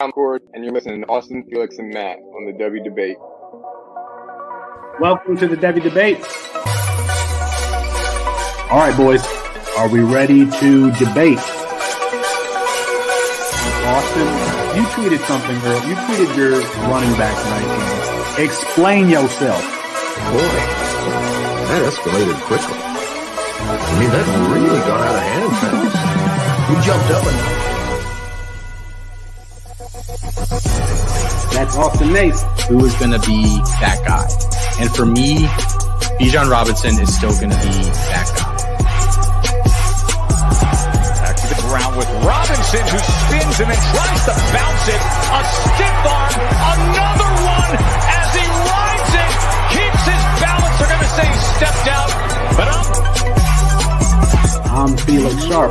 Concord, and you're listening to Austin, Felix, and Matt on the Devy Debate. Welcome to the Devy Debate. All right, boys, are we ready to debate? Austin, you tweeted something, girl. You tweeted your running back rankings. Explain yourself. Boy, that escalated quickly. I mean, that really got out of hand fast. You jumped up and That's Austin Nace. who is going to be that guy. And for me, Bijan Robinson is still going to be that guy. Uh, Back to the ground with Robinson who spins and then tries to bounce it. A stiff arm, another one as he rides it, keeps his balance. They're going to say he stepped out, but I'm I'm Felix Sharp.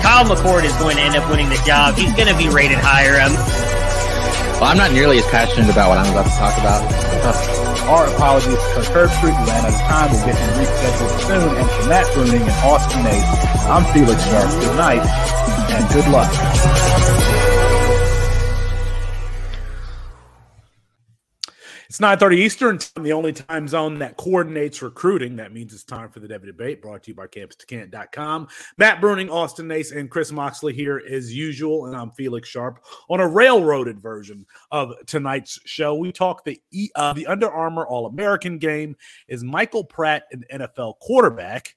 Kyle McCord is going to end up winning the job. He's going to be rated higher. Um, Well, I'm not nearly as passionate about what I'm about to talk about. Our apologies because Kirk Street ran out of time. We'll get him rescheduled soon. And for Matt Bruning and Austin Nace, I'm Felix Sharp. Good night and good luck. It's 9.30 Eastern, the only time zone that coordinates recruiting. That means it's time for the Devy Debate, brought to you by CampusToCanton.com. Matt Bruning, Austin Nace, and Chris Moxley here as usual, and I'm Felix Sharp. On a railroaded version of tonight's show, we talk the uh, the Under Armour All-American game. Is Michael Pratt an NFL quarterback?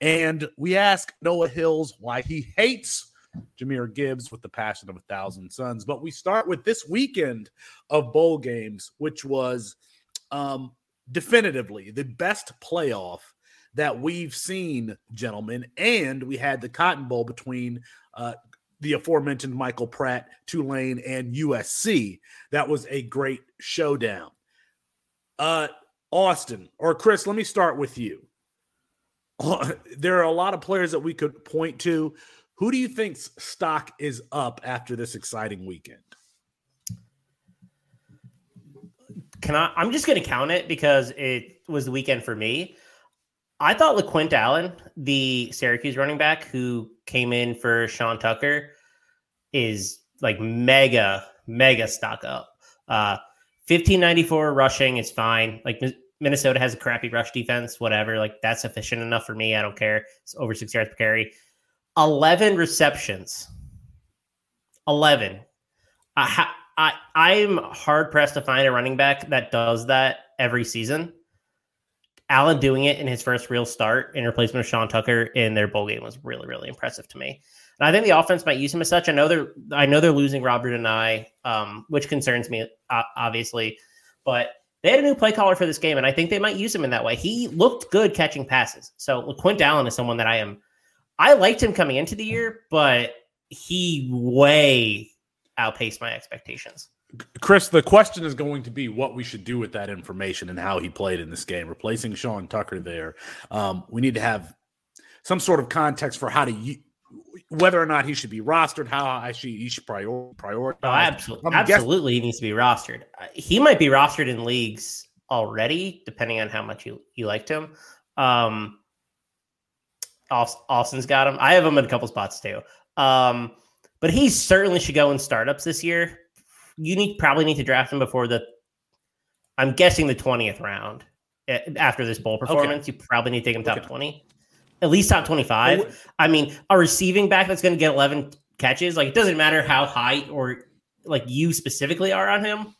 And we ask Noah Hills why he hates Jahmyr Gibbs with the passion of a thousand suns. But we start with this weekend of bowl games, which was um, definitively the best playoff that we've seen, gentlemen. And we had the Cotton Bowl between uh, the aforementioned Michael Pratt, Tulane, and USC. That was a great showdown. Uh, Austin or Chris, let me start with you. There are a lot of players that we could point to. Who do you think's stock is up after this exciting weekend? Can I? I'm just going to count it because it was the weekend for me. I thought LeQuint Allen, the Syracuse running back who came in for Sean Tucker, is like mega, mega stock up. Uh, 1594 rushing is fine. Like Minnesota has a crappy rush defense, whatever. Like that's sufficient enough for me. I don't care. It's over six yards per carry. 11 receptions. 11. I, I, I'm hard pressed to find a running back that does that every season. Allen doing it in his first real start in replacement of Sean Tucker in their bowl game was really, really impressive to me. And I think the offense might use him as such. I know they're, I know they're losing Robert Anae, um, which concerns me, uh, obviously, but they had a new play caller for this game, and I think they might use him in that way. He looked good catching passes. So LeQuint Allen is someone that I am I liked him coming into the year, but he way outpaced my expectations. Chris, the question is going to be what we should do with that information and how he played in this game, replacing Sean Tucker there. Um, we need to have some sort of context for how to whether or not he should be rostered, how I should he should prior, prioritize. Oh, absolutely, absolutely, he needs to be rostered. He might be rostered in leagues already, depending on how much you you liked him. Um, Austin's got him. I have him in a couple spots too. Um, but he certainly should go in startups this year. You need probably need to draft him before the. I'm guessing the twentieth round eh, after this bowl performance. Okay. You probably need to take him top okay. twenty, at least top twenty five. I mean, a receiving back that's going to get eleven catches. Like it doesn't matter how high or like you specifically are on him.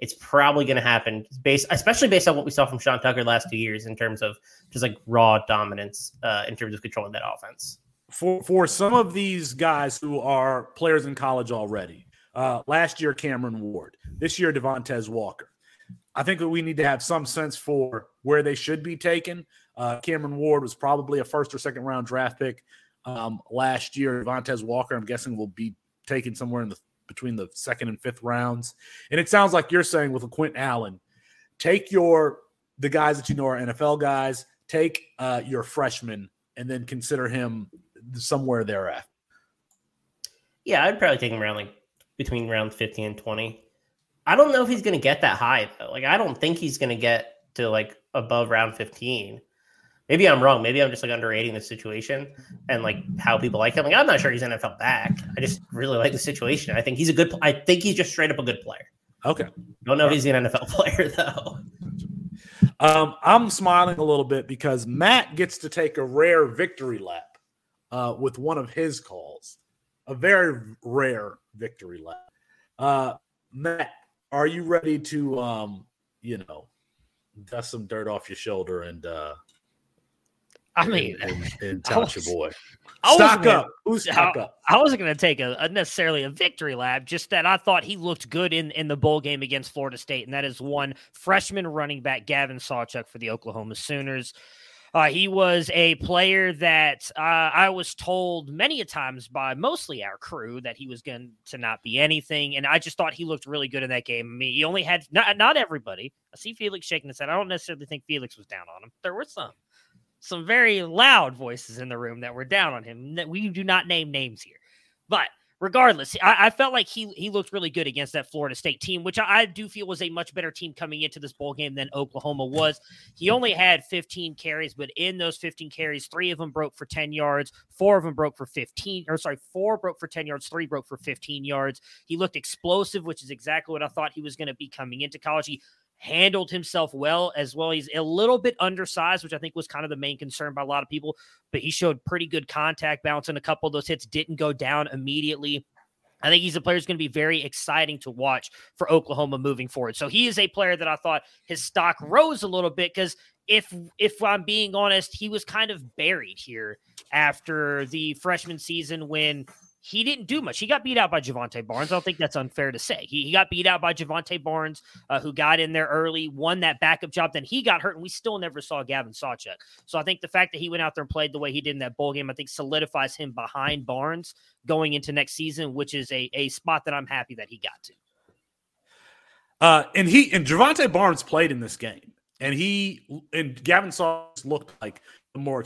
It's probably going to happen based, especially based on what we saw from Sean Tucker last two years in terms of just like raw dominance uh, in terms of controlling that offense. For for some of these guys who are players in college already, uh, last year Cameron Ward, this year Devontez Walker. I think that we need to have some sense for where they should be taken. Uh, Cameron Ward was probably a first or second round draft pick um, last year. Devontez Walker, I'm guessing, will be taken somewhere in the between the second and fifth rounds. And it sounds like you're saying with a Quint Allen, take your the guys that you know are NFL guys, take uh, your freshman, and then consider him somewhere thereafter. Yeah, I'd probably take him around like between round 15 and 20. I don't know if he's going to get that high though. Like I don't think he's going to get to like above round 15. Maybe I'm wrong. Maybe I'm just like underrating the situation and like how people like him. Like I'm not sure he's NFL back. I just really like the situation. I think he's a good. I think he's just straight up a good player. Okay. Don't know if he's an NFL player though. Um, I'm smiling a little bit because Matt gets to take a rare victory lap uh, with one of his calls, a very rare victory lap. Uh, Matt, are you ready to, um, you know, dust some dirt off your shoulder and uh, I mean, and, and tout your boy. I Stock gonna- up. Who's stock I, up? I wasn't going to take a, a necessarily a victory lap, just that I thought he looked good in, in the bowl game against Florida State, and that is one freshman running back Gavin Sawchuk for the Oklahoma Sooners. Uh, he was a player that uh, I was told many a times by mostly our crew that he was going to not be anything, and I just thought he looked really good in that game. I mean, he only had not not everybody. I see Felix shaking his head. I don't necessarily think Felix was down on him. There were some some very loud voices in the room that were down on him. That We do not name names here, but regardless, I, I felt like he he looked really good against that Florida State team, which I, I do feel was a much better team coming into this bowl game than Oklahoma was. He only had 15 carries, but in those 15 carries, three of them broke for 10 yards, four of them broke for 15, or sorry, four broke for 10 yards, three broke for 15 yards. He looked explosive, which is exactly what I thought he was going to be coming into college. He handled himself well as well. He's a little bit undersized, which I think was kind of the main concern by a lot of people, but he showed pretty good contact balance and a couple of those hits didn't go down immediately. I think he's a player who's going to be very exciting to watch for Oklahoma moving forward. So he is a player that I thought his stock rose a little bit because if if I'm being honest, he was kind of buried here after the freshman season when he didn't do much. He got beat out by Jovantae Barnes. I don't think that's unfair to say. He, he got beat out by Jovantae Barnes, uh, who got in there early, won that backup job. Then he got hurt, and we still never saw Gavin Sawchuk. So I think the fact that he went out there and played the way he did in that bowl game, I think solidifies him behind Barnes going into next season, which is a, a spot that I'm happy that he got to. Uh, and he and Jovantae Barnes played in this game, and he and Gavin Sauce looked like a more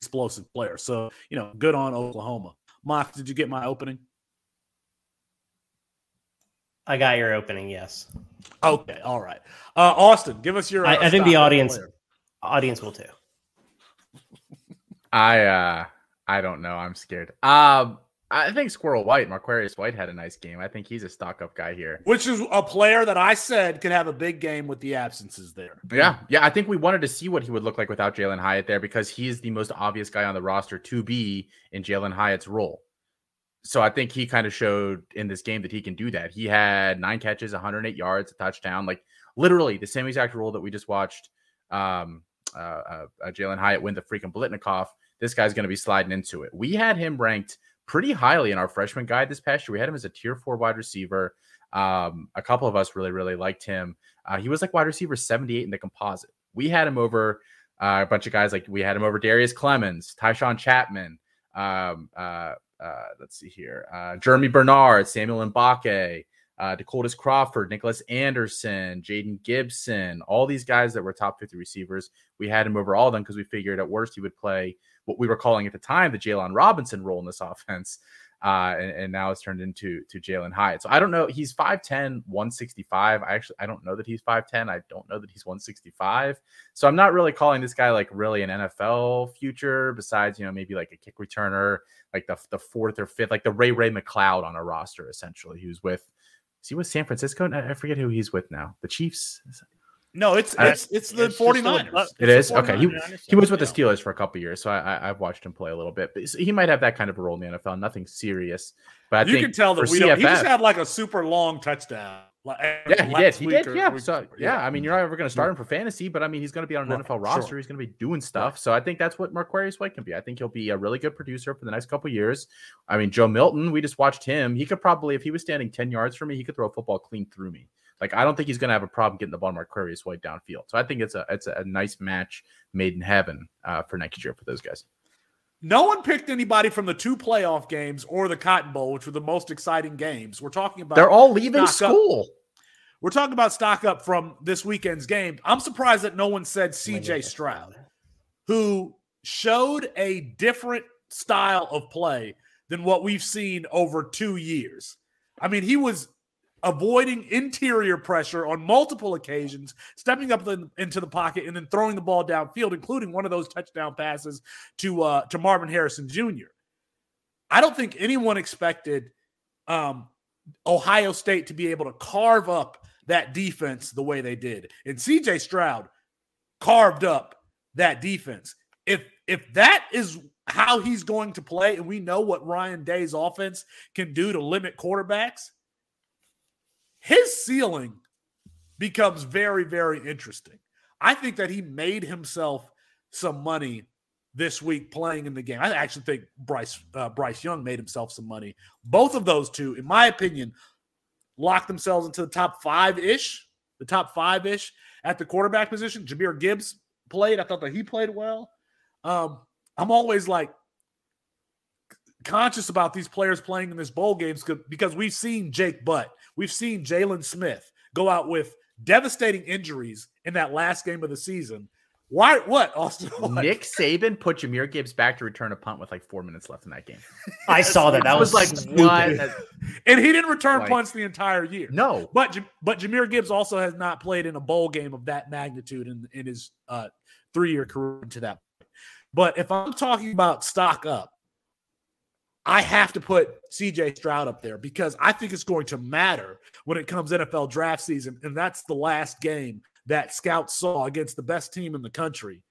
explosive player. So you know, good on Oklahoma. Mock, did you get my opening? I got your opening, yes. Okay, all right. Uh, Austin, give us your. I, uh, I think the audience player. audience will too. I uh I don't know. I'm scared. Um I think Squirrel White, Marquarius White had a nice game. I think he's a stock up guy here. which is a player that I said could have a big game with the absences there. Yeah, yeah. I think we wanted to see what he would look like without Jalen Hyatt there because he is the most obvious guy on the roster to be in Jalen Hyatt's role. So I think he kind of showed in this game that he can do that. He had nine catches, 108 yards, a touchdown, like literally the same exact role that we just watched um, uh, uh, uh, Jalen Hyatt win the freaking Biletnikoff. This guy's going to be sliding into it. We had him ranked pretty highly in our freshman guide this past year. We had him as a tier four wide receiver. Um, a couple of us really, really liked him. Uh, he was like wide receiver 78 in the composite. We had him over uh, a bunch of guys like we had him over Darius Clemons, Tyshawn Chapman. Um, uh, uh, let's see here, uh, Jeremy Bernard, Samuel Mbake, uh, Dakotas Crawford, Nicholas Anderson, Jaden Gibson, all these guys that were top 50 receivers. We had him over all of them because we figured at worst he would play what we were calling at the time the Jalen Robinson role in this offense. Uh, and, and now it's turned into to Jalen Hyatt. So I don't know. He's 5'10, 165. I actually I don't know that he's 5'10. I don't know that he's 165. So I'm not really calling this guy like really an NFL future, besides, you know, maybe like a kick returner, like the, the fourth or fifth, like the Ray Ray McCloud on a roster, essentially. He was with is he with San Francisco? I forget who he's with now. The Chiefs? No, it's Uh, it's it's the it's just a- 49ers. It It's is the okay. He, he was with the Steelers for a couple years, so I, I I've watched him play a little bit. But he might have that kind of a role in the NFL. Nothing serious, but I you think can tell that we don't. He just had like a super long touchdown. Like, Yeah, he did. He did. or Yeah. week So before. yeah, I mean, you're not ever going to start him for fantasy, but I mean, he's going to be on an Right, NFL sure. roster. He's going to be doing stuff. So I think that's what Marquarius White can be. I think he'll be a really good producer for the next couple years. I mean, Joe Milton, we just watched him. He could probably, if he was standing ten yards from me, he could throw a football clean through me. Like I don't think he's going to have a problem getting the ball to Marquarius White downfield. So I think it's a it's a nice match made in heaven uh, for next year for those guys. No one picked anybody from the two playoff games or the Cotton Bowl, which were the most exciting games. We're talking about They're all leaving stock up. school. We're talking about stock up from this weekend's game. I'm surprised that no one said CJ Stroud, who showed a different style of play than what we've seen over two years. I mean, he was avoiding interior pressure on multiple occasions, stepping up in- into the pocket and then throwing the ball downfield, including one of those touchdown passes to uh, to Marvin Harrison Jr. I don't think anyone expected um, Ohio State to be able to carve up that defense the way they did. And CJ Stroud carved up that defense. If if that is how he's going to play, and we know what Ryan Day's offense can do to limit quarterbacks, his ceiling becomes very, very interesting. I think that he made himself some money this week playing in the game. I actually think Bryce uh, Bryce Young made himself some money. Both of those two, in my opinion, locked themselves into the top five ish, the top five ish at the quarterback position. Jahmyr Gibbs played. I thought that he played well. Um, I'm always like conscious about these players playing in this bowl games because we've seen Jake Butt, we've seen Jaylon Smith go out with devastating injuries in that last game of the season. Why? What, Austin? What? Nick Saban put Jahmyr Gibbs back to return a punt with like four minutes left in that game. I saw that. That I was like, stupid. what? and he didn't return Like- punts the entire year. No. But but Jahmyr Gibbs also has not played in a bowl game of that magnitude in in his uh, three year career to that. point. But if I'm talking about stock up, I have to put CJ Stroud up there because I think it's going to matter when it comes NFL draft season, and that's the last game that scouts saw against the best team in the country.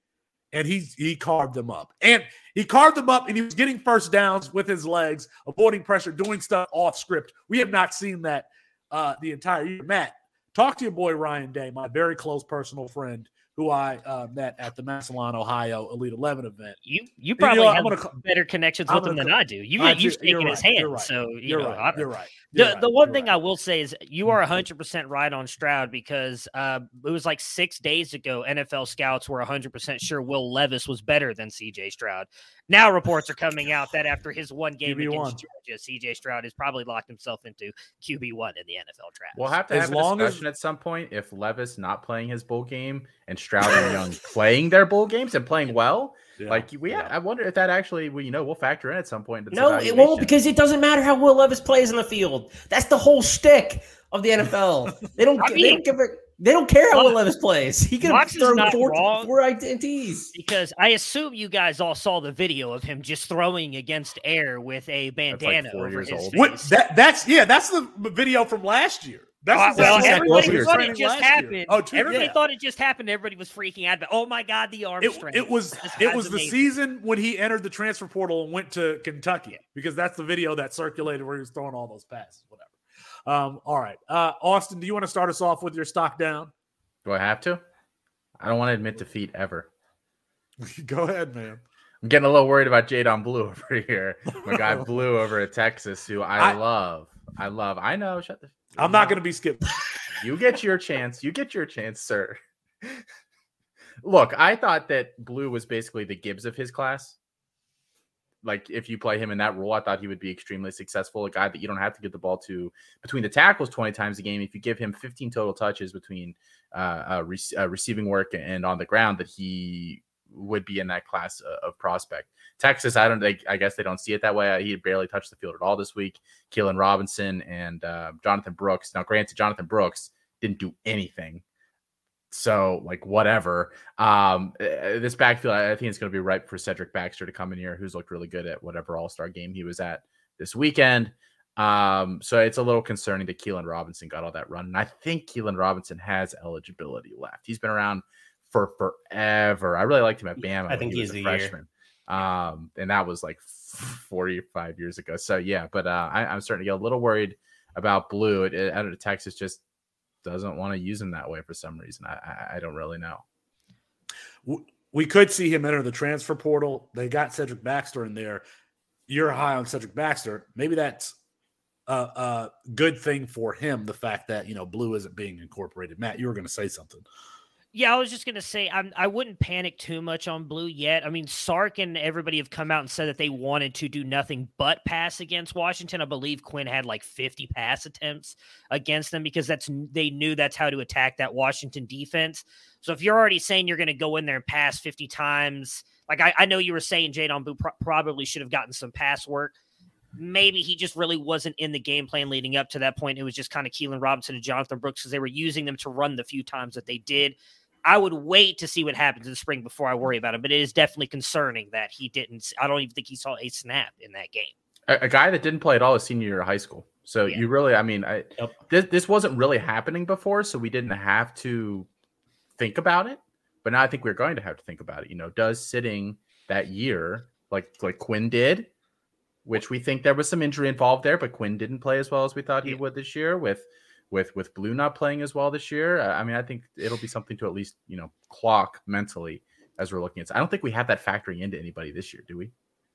And he he carved them up. And he carved them up and he was getting first downs with his legs, avoiding pressure, doing stuff off script. We have not seen that uh, the entire year. Matt, talk to your boy Ryan Day, my very close personal friend, who I uh, met at the Massillon, Ohio Elite Eleven event. You you you probably know what, I'm have call- better connections I'm with him than call- I do. You I you've shaken his hand, right, so you You're know. right. You're right. the, You're right, the one thing right. I will say is you are 100% right on Stroud because uh, it was like six days ago, NFL scouts were 100% sure Will Levis was better than CJ Stroud. Now reports are coming out that after his one game QB1. against Georgia, CJ Stroud has probably locked himself into QB1 in the NFL draft. We'll have to As have a long as- discussion at some point if Levis not playing his bowl game and Stroud and Young playing their bowl games and playing well. Yeah. Like we, Yeah. I wonder if that actually, well, you know, we'll factor in at some point. into this No, it won't because it doesn't matter how Will Levis plays in the field. That's the whole shtick of the NFL. They don't. I they mean- don't give a. They don't care how well Levis plays. He can Mox is throw not four, wrong. four identities. because I assume you guys all saw the video of him just throwing against air with a bandana four over years his old. face. What, that that's yeah, that's the video from last year. That's Uh, well, what everybody was thought it just last year. happened. Oh, two- everybody yeah. thought it just happened. Everybody was freaking out. But oh my god, the arm it, strength! it was it guy's was the amazing. season when he entered the transfer portal and went to Kentucky because that's the video that circulated where he was throwing all those passes. Whatever. Um, all right, uh, Austin, do you want to start us off with your stock down? Do I have to? I don't want to admit defeat ever. Go ahead, man. I'm getting a little worried about Jaydon Blue over here. My guy Blue over at Texas, who I, I- love. I love. I know. Shut the. I'm not going to be skipped. You get your chance. You get your chance, sir. Look, I thought that Blue was basically the Gibbs of his class. Like, if you play him in that role, I thought he would be extremely successful. A guy that you don't have to get the ball to between the tackles 20 times a game. If you give him 15 total touches between uh, uh, rec- uh, receiving work and on the ground, that he would be in that class uh, of prospect. Texas, I don't think, I guess they don't see it that way. He barely touched the field at all this week. Keilan Robinson and uh, Jonathan Brooks. Now, granted, Jonathan Brooks didn't do anything. So, like, whatever. Um, uh, this backfield, I think it's going to be ripe for Cedric Baxter to come in here, who's looked really good at whatever All Star game he was at this weekend. Um, so it's a little concerning that Keilan Robinson got all that run. And I think Keilan Robinson has eligibility left. He's been around for forever. I really liked him at Bama. I think he he's a the year. freshman. Um, and that was like 45 years ago. So yeah, but uh, I, I'm starting to get a little worried about Blue. Out of Texas, just doesn't want to use him that way for some reason. I, I, I don't really know. We could see him enter the transfer portal. They got Cedric Baxter in there. You're high on Cedric Baxter. Maybe that's a, a good thing for him. The fact that you know Blue isn't being incorporated. Matt, you were going to say something. Yeah, I was just gonna say I'm I wouldn't panic too much on blue yet. I mean, Sark and everybody have come out and said that they wanted to do nothing but pass against Washington. I believe Quinn had like 50 pass attempts against them because that's they knew that's how to attack that Washington defense. So if you're already saying you're gonna go in there and pass 50 times, like I, I know you were saying Jaydon Blue pro- probably should have gotten some pass work. Maybe he just really wasn't in the game plan leading up to that point. It was just kind of Keilan Robinson and Jonathan Brooks because they were using them to run the few times that they did. I would wait to see what happens in the spring before I worry about him. But it is definitely concerning that he didn't. I don't even think he saw a snap in that game. A, a guy that didn't play at all his senior year of high school. So Yeah. you really, I mean, I, Yep. this this wasn't really happening before, so we didn't have to think about it. But now I think we're going to have to think about it. You know, does sitting that year like like Quinn did, which we think there was some injury involved there, but Quinn didn't play as well as we thought he Yeah. would this year with with with Blue not playing as well this year. Uh, I mean, I think it'll be something to at least you know clock mentally as we're looking at. I don't think we have that factoring into anybody this year, do we?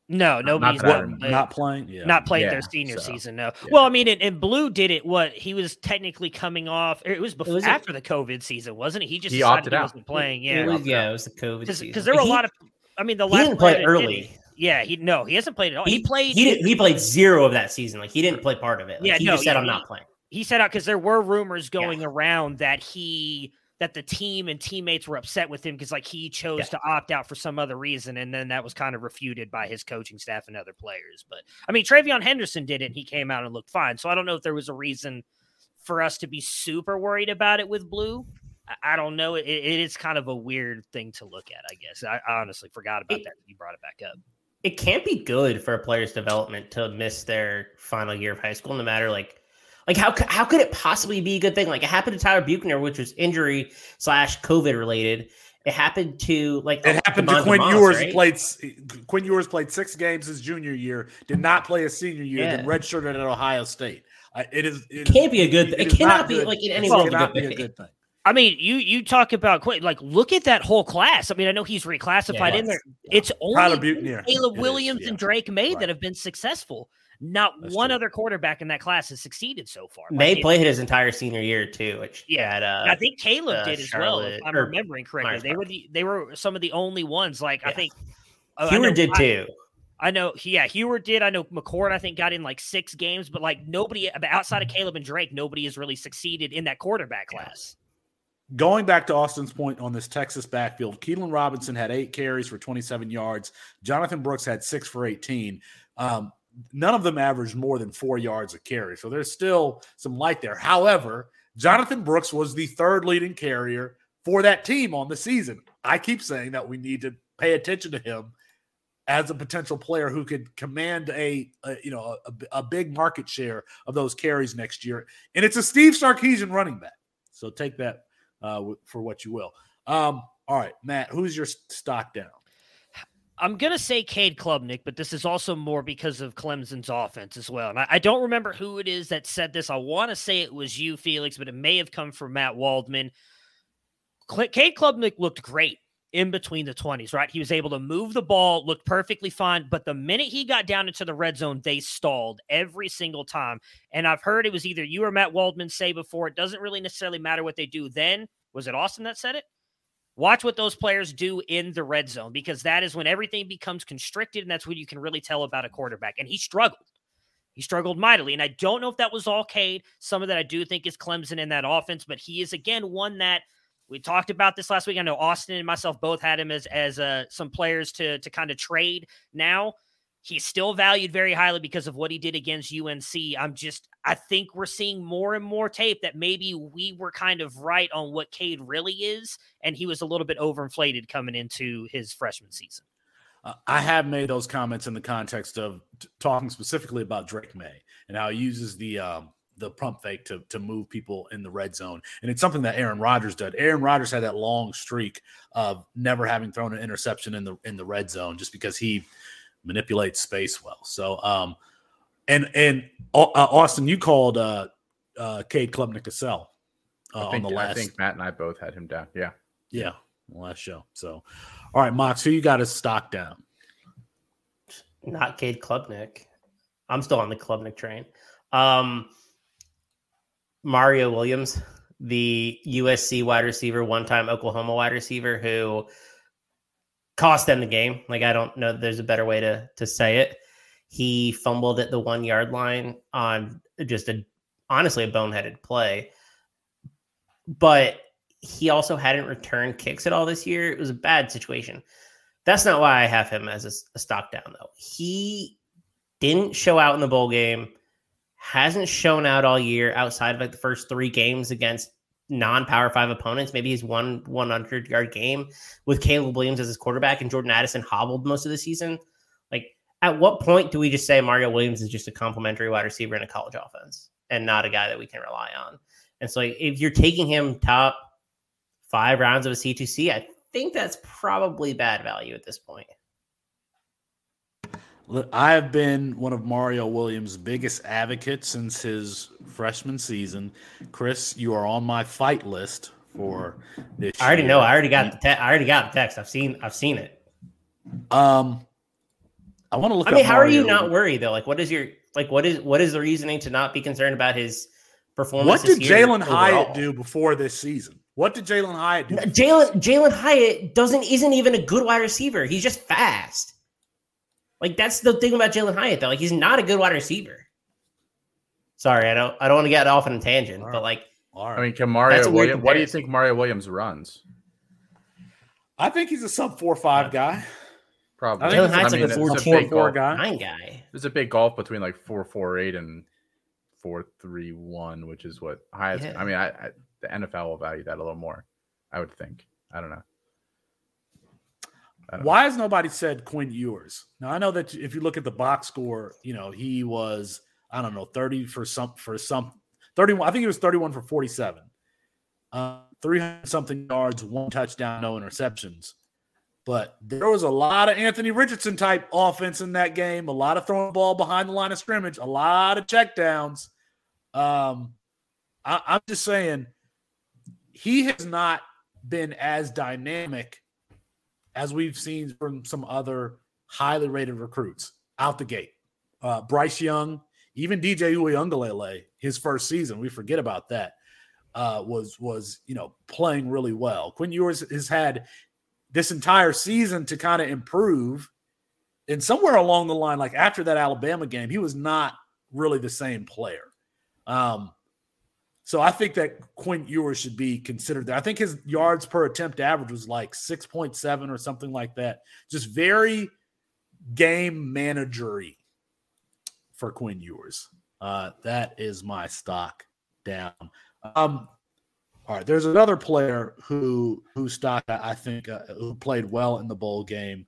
No, not nobody's that not, or Not playing. Yeah. not played Yeah, their senior so, season. No. yeah. Well, I mean, and, and Blue did it. What he was technically coming off. It was before was a- after the COVID season, wasn't it? He just He decided opted he out. wasn't playing. It Yeah, was, yeah, it was the COVID season. because there were a lot of. I mean, the he last didn't play player did early. Yeah, he no, he hasn't played at all. He, He- played. He did, he played zero of that season. Like he didn't play part of it. Like, Yeah, he no, just said yeah, I'm not playing. He set out because there were rumors going around that he that the team and teammates were upset with him because like he chose Yeah. to opt out for some other reason and then that was kind of refuted by his coaching staff and other players but i mean TreVeyon Henderson did it and he came out and looked fine so i don't know if there was a reason for us to be super worried about it with blue. I, I don't know it, it is kind of a weird thing to look at i guess. I, I honestly forgot about It- that you brought it back up. It can't be good for a player's development to miss their final year of high school, no matter like like how how could it possibly be a good thing? Like it happened to Tyler Buchner, which was injury slash COVID related. It happened to like It happened to Quinn DeMoss, Ewers. right? Played Quinn Ewers played six games his junior year. Did not play his senior year. Then Yeah. redshirted at Ohio State. Uh, it is. It is- Can't be a good. thing. It cannot be good. like in It any world a cannot good be a good thing. I mean, you you talk about Quinn. Like, look at that whole class. I mean, I know he's reclassified Yeah, in there. Yeah. It's only Tyler Buchner. Caleb It is, Williams yeah. and Drake Maye Right. that have been successful. Not That's one true. other quarterback in that class has succeeded so far. Maye it- played his entire senior year too, which Yeah, had, uh, I think Caleb uh, did as well. If I'm remembering correctly, Myers they were the they were some of the only ones. Like I think oh, I Hewer know- did I- too. I know, yeah, Hewer did. I know McCord, I think, got in like six games, but like nobody outside of Caleb and Drake, nobody has really succeeded in that quarterback class. Going back to Austin's point on this Texas backfield, Keilan Robinson had eight carries for 27 yards. Jonathan Brooks had six for 18. Um, none of them averaged more than four yards a carry. So there's still some light there. However, Jonathan Brooks was the third leading carrier for that team on the season. I keep saying that we need to pay attention to him as a potential player who could command a, a you know a, a big market share of those carries next year. And it's a Steve Sarkisian running back. So take that uh, for what you will. Um, all right, Matt, who's your stock down? I'm gonna say Cade Klubnik, but this is also more because of Clemson's offense as well. And I, I don't remember who it is that said this. I want to say it was you, Felix, but it may have come from Matt Waldman. Cl- Cade Klubnik looked great in between the 20s, right? He was able to move the ball, looked perfectly fine. But the minute he got down into the red zone, they stalled every single time. And I've heard it was either you or Matt Waldman say before, it doesn't really necessarily matter what they do then. Was it Austin that said it? Watch what those players do in the red zone because that is when everything becomes constricted, and that's when you can really tell about a quarterback. And he struggled. He struggled mightily. And I don't know if that was all Cade. Some of that I do think is Clemson in that offense, but he is again one that we talked about this last week. I know Austin and myself both had him as as uh, some players to to kind of trade. Now he's still valued very highly because of what he did against UNC. I'm just I think we're seeing more and more tape that maybe we were kind of right on what Cade really is, and he was a little bit overinflated coming into his freshman season. Uh, I have made those comments in the context of t- talking specifically about Drake Maye and how he uses the um, the pump fake to to move people in the red zone, and it's something that Aaron Rodgers did. Aaron Rodgers had that long streak of never having thrown an interception in the in the red zone just because he manipulates space well. So, um, and and uh, Austin, you called uh, uh, Cade Klubnik a sell. uh, think, on the last. I think Matt and I both had him down. Yeah. Yeah, last show. So, all right, Mox, who you got his stock down? Not Cade Klubnik. I'm still on the Klubnik train. Um, Mario Williams, the USC wide receiver, one time Oklahoma wide receiver who cost them the game. Like, I don't know there's a better way to, to say it. He fumbled at the one yard line on just a honestly a boneheaded play. But he also hadn't returned kicks at all this year. It was a bad situation. That's not why I have him as a, a stock down, though. He didn't show out in the bowl game, hasn't shown out all year outside of like the first three games against non-power five opponents. Maybe he's one 100 yard game with Caleb Williams as his quarterback and Jordan Addison hobbled most of the season. Like, at what point do we just say Mario Williams is just a complimentary wide receiver in a college offense and not a guy that we can rely on? And so, like, if you're taking him top five rounds of a C2C, I think that's probably bad value at this point. I have been one of Mario Williams' biggest advocates since his freshman season. Chris, you are on my fight list for this. I already year. know. I already got the te- I already got the text. I've seen. I've seen it. Um, I want to look. I mean, how are you Mario. not worried though? Like, what is your like? What is what is the reasoning to not be concerned about his performance? What did Jalen Hyatt do before this season? What did Jalen Hyatt do? Jalen Jalen Hyatt doesn't isn't even a good wide receiver. He's just fast. Like that's the thing about Jalen Hyatt though. Like he's not a good wide receiver. Sorry, I don't I don't want to get off on a tangent, All but like All right. I, I mean, can Mario a weird Williams, what do you think Mario Williams runs? I think he's a sub four five guy. Probably. I think Jalen Hyatt's I like mean, a it's four, a four, four guy. nine guy. There's a big gulf between like four four eight and four three one, which is what Hyatt's. Yeah. I mean, I, I the NFL will value that a little more. I would think. I don't know. Don't know. Why has nobody said Quinn Ewers? Now I know that if you look at the box score, you know he was I don't know thirty for some for some thirty one. I think he was thirty one for forty seven, uh, three hundred something yards, one touchdown, no interceptions. But there was a lot of Anthony Richardson type offense in that game. A lot of throwing ball behind the line of scrimmage. A lot of checkdowns. Um, I, I'm just saying he has not been as dynamic as we've seen from some other highly rated recruits out the gate. Uh, Bryce Young, even DJ Uiagalelei, his first season, we forget about that, uh, was was you know playing really well. Quinn Ewers has had this entire season to kind of improve, and somewhere along the line, like after that Alabama game, he was not really the same player. Um, so I think that Quinn Ewers should be considered there. I think his yards per attempt average was like 6.7 or something like that. Just very game managery for Quinn Ewers. Uh, that is my stock down. Um, all right, there's another player who who stock I I think uh, who played well in the bowl game.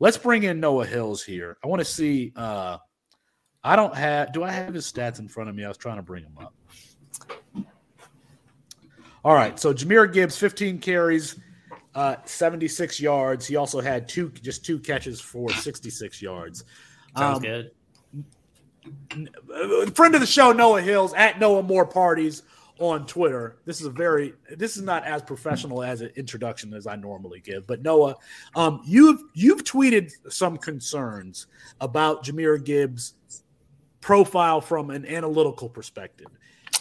Let's bring in Noah Hills here. I want to see. Uh, I don't have. Do I have his stats in front of me? I was trying to bring him up. All right, so Jahmyr Gibbs, 15 carries, uh, 76 yards. He also had two, just two catches for 66 yards. Sounds Um, good. friend of the show, Noah Hills at Noah More Parties on Twitter. This is a very this is not as professional as an introduction as I normally give. But Noah, um, you've you've tweeted some concerns about Jahmyr Gibbs' profile from an analytical perspective.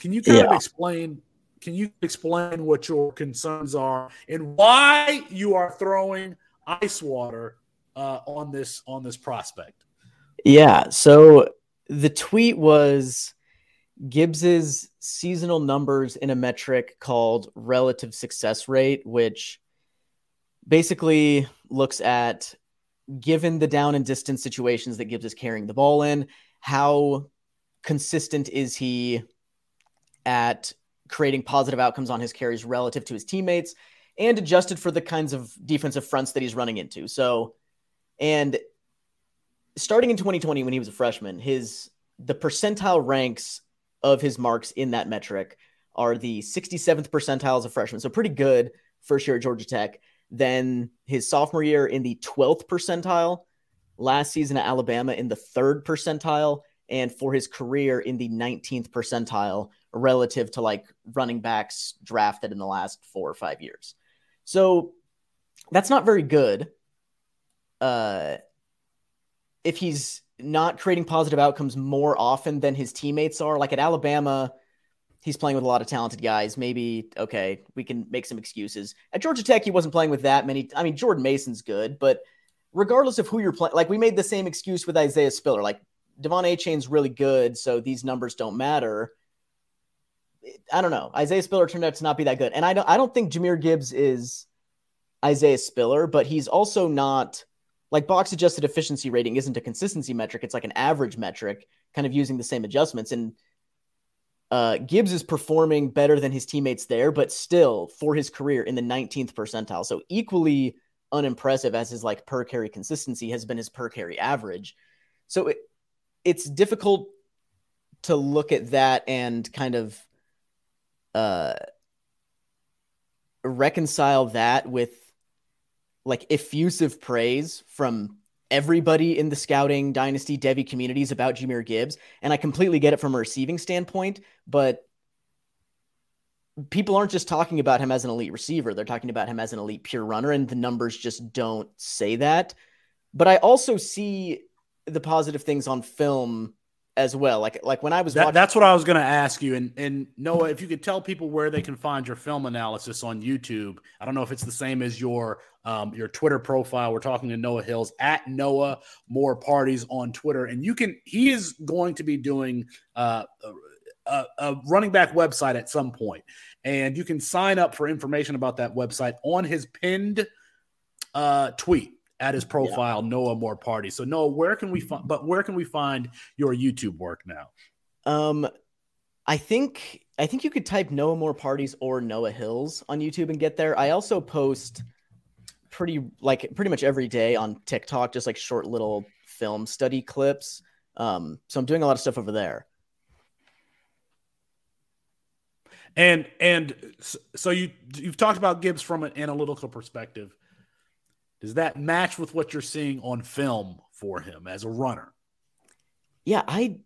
Can you kind of explain? Can you explain what your concerns are and why you are throwing ice water uh, on this on this prospect? Yeah. So the tweet was Gibbs's seasonal numbers in a metric called relative success rate, which basically looks at given the down and distance situations that Gibbs is carrying the ball in, how consistent is he at creating positive outcomes on his carries relative to his teammates and adjusted for the kinds of defensive fronts that he's running into. So, and starting in 2020 when he was a freshman, his the percentile ranks of his marks in that metric are the 67th percentile as a freshman. So pretty good first year at Georgia Tech. Then his sophomore year in the 12th percentile, last season at Alabama in the third percentile, and for his career in the 19th percentile relative to like running backs drafted in the last four or five years. So that's not very good. Uh, if he's not creating positive outcomes more often than his teammates are, like at Alabama, he's playing with a lot of talented guys. Maybe, okay, we can make some excuses. At Georgia Tech, he wasn't playing with that many. I mean, Jordan Mason's good, but regardless of who you're playing, like we made the same excuse with Isaiah Spiller. Like De'Von Achane's really good, so these numbers don't matter. I don't know. Isaiah Spiller turned out to not be that good, and I don't. I don't think Jahmyr Gibbs is Isaiah Spiller, but he's also not like box adjusted efficiency rating isn't a consistency metric. It's like an average metric, kind of using the same adjustments. And uh, Gibbs is performing better than his teammates there, but still for his career in the 19th percentile. So equally unimpressive as his like per carry consistency has been his per carry average. So it, it's difficult to look at that and kind of uh, reconcile that with like effusive praise from everybody in the scouting dynasty Devy communities about Jahmyr Gibbs. And I completely get it from a receiving standpoint, but people aren't just talking about him as an elite receiver. They're talking about him as an elite pure runner, and the numbers just don't say that. But I also see the positive things on film as well. Like like when I was that, watching- that's what I was going to ask you. And and Noah, if you could tell people where they can find your film analysis on YouTube. I don't know if it's the same as your um, your Twitter profile. We're talking to Noah Hills at Noah More Parties on Twitter, and you can. He is going to be doing uh, a, a running back website at some point, and you can sign up for information about that website on his pinned uh, tweet at his profile, yeah. Noah More Party. So Noah, where can we find? But where can we find your YouTube work now? Um, I think I think you could type Noah More Parties or Noah Hills on YouTube and get there. I also post pretty like pretty much every day on TikTok, just like short little film study clips. Um, so I'm doing a lot of stuff over there. And and so you you've talked about Gibbs from an analytical perspective. Does that match with what you're seeing on film for him as a runner? Yeah, I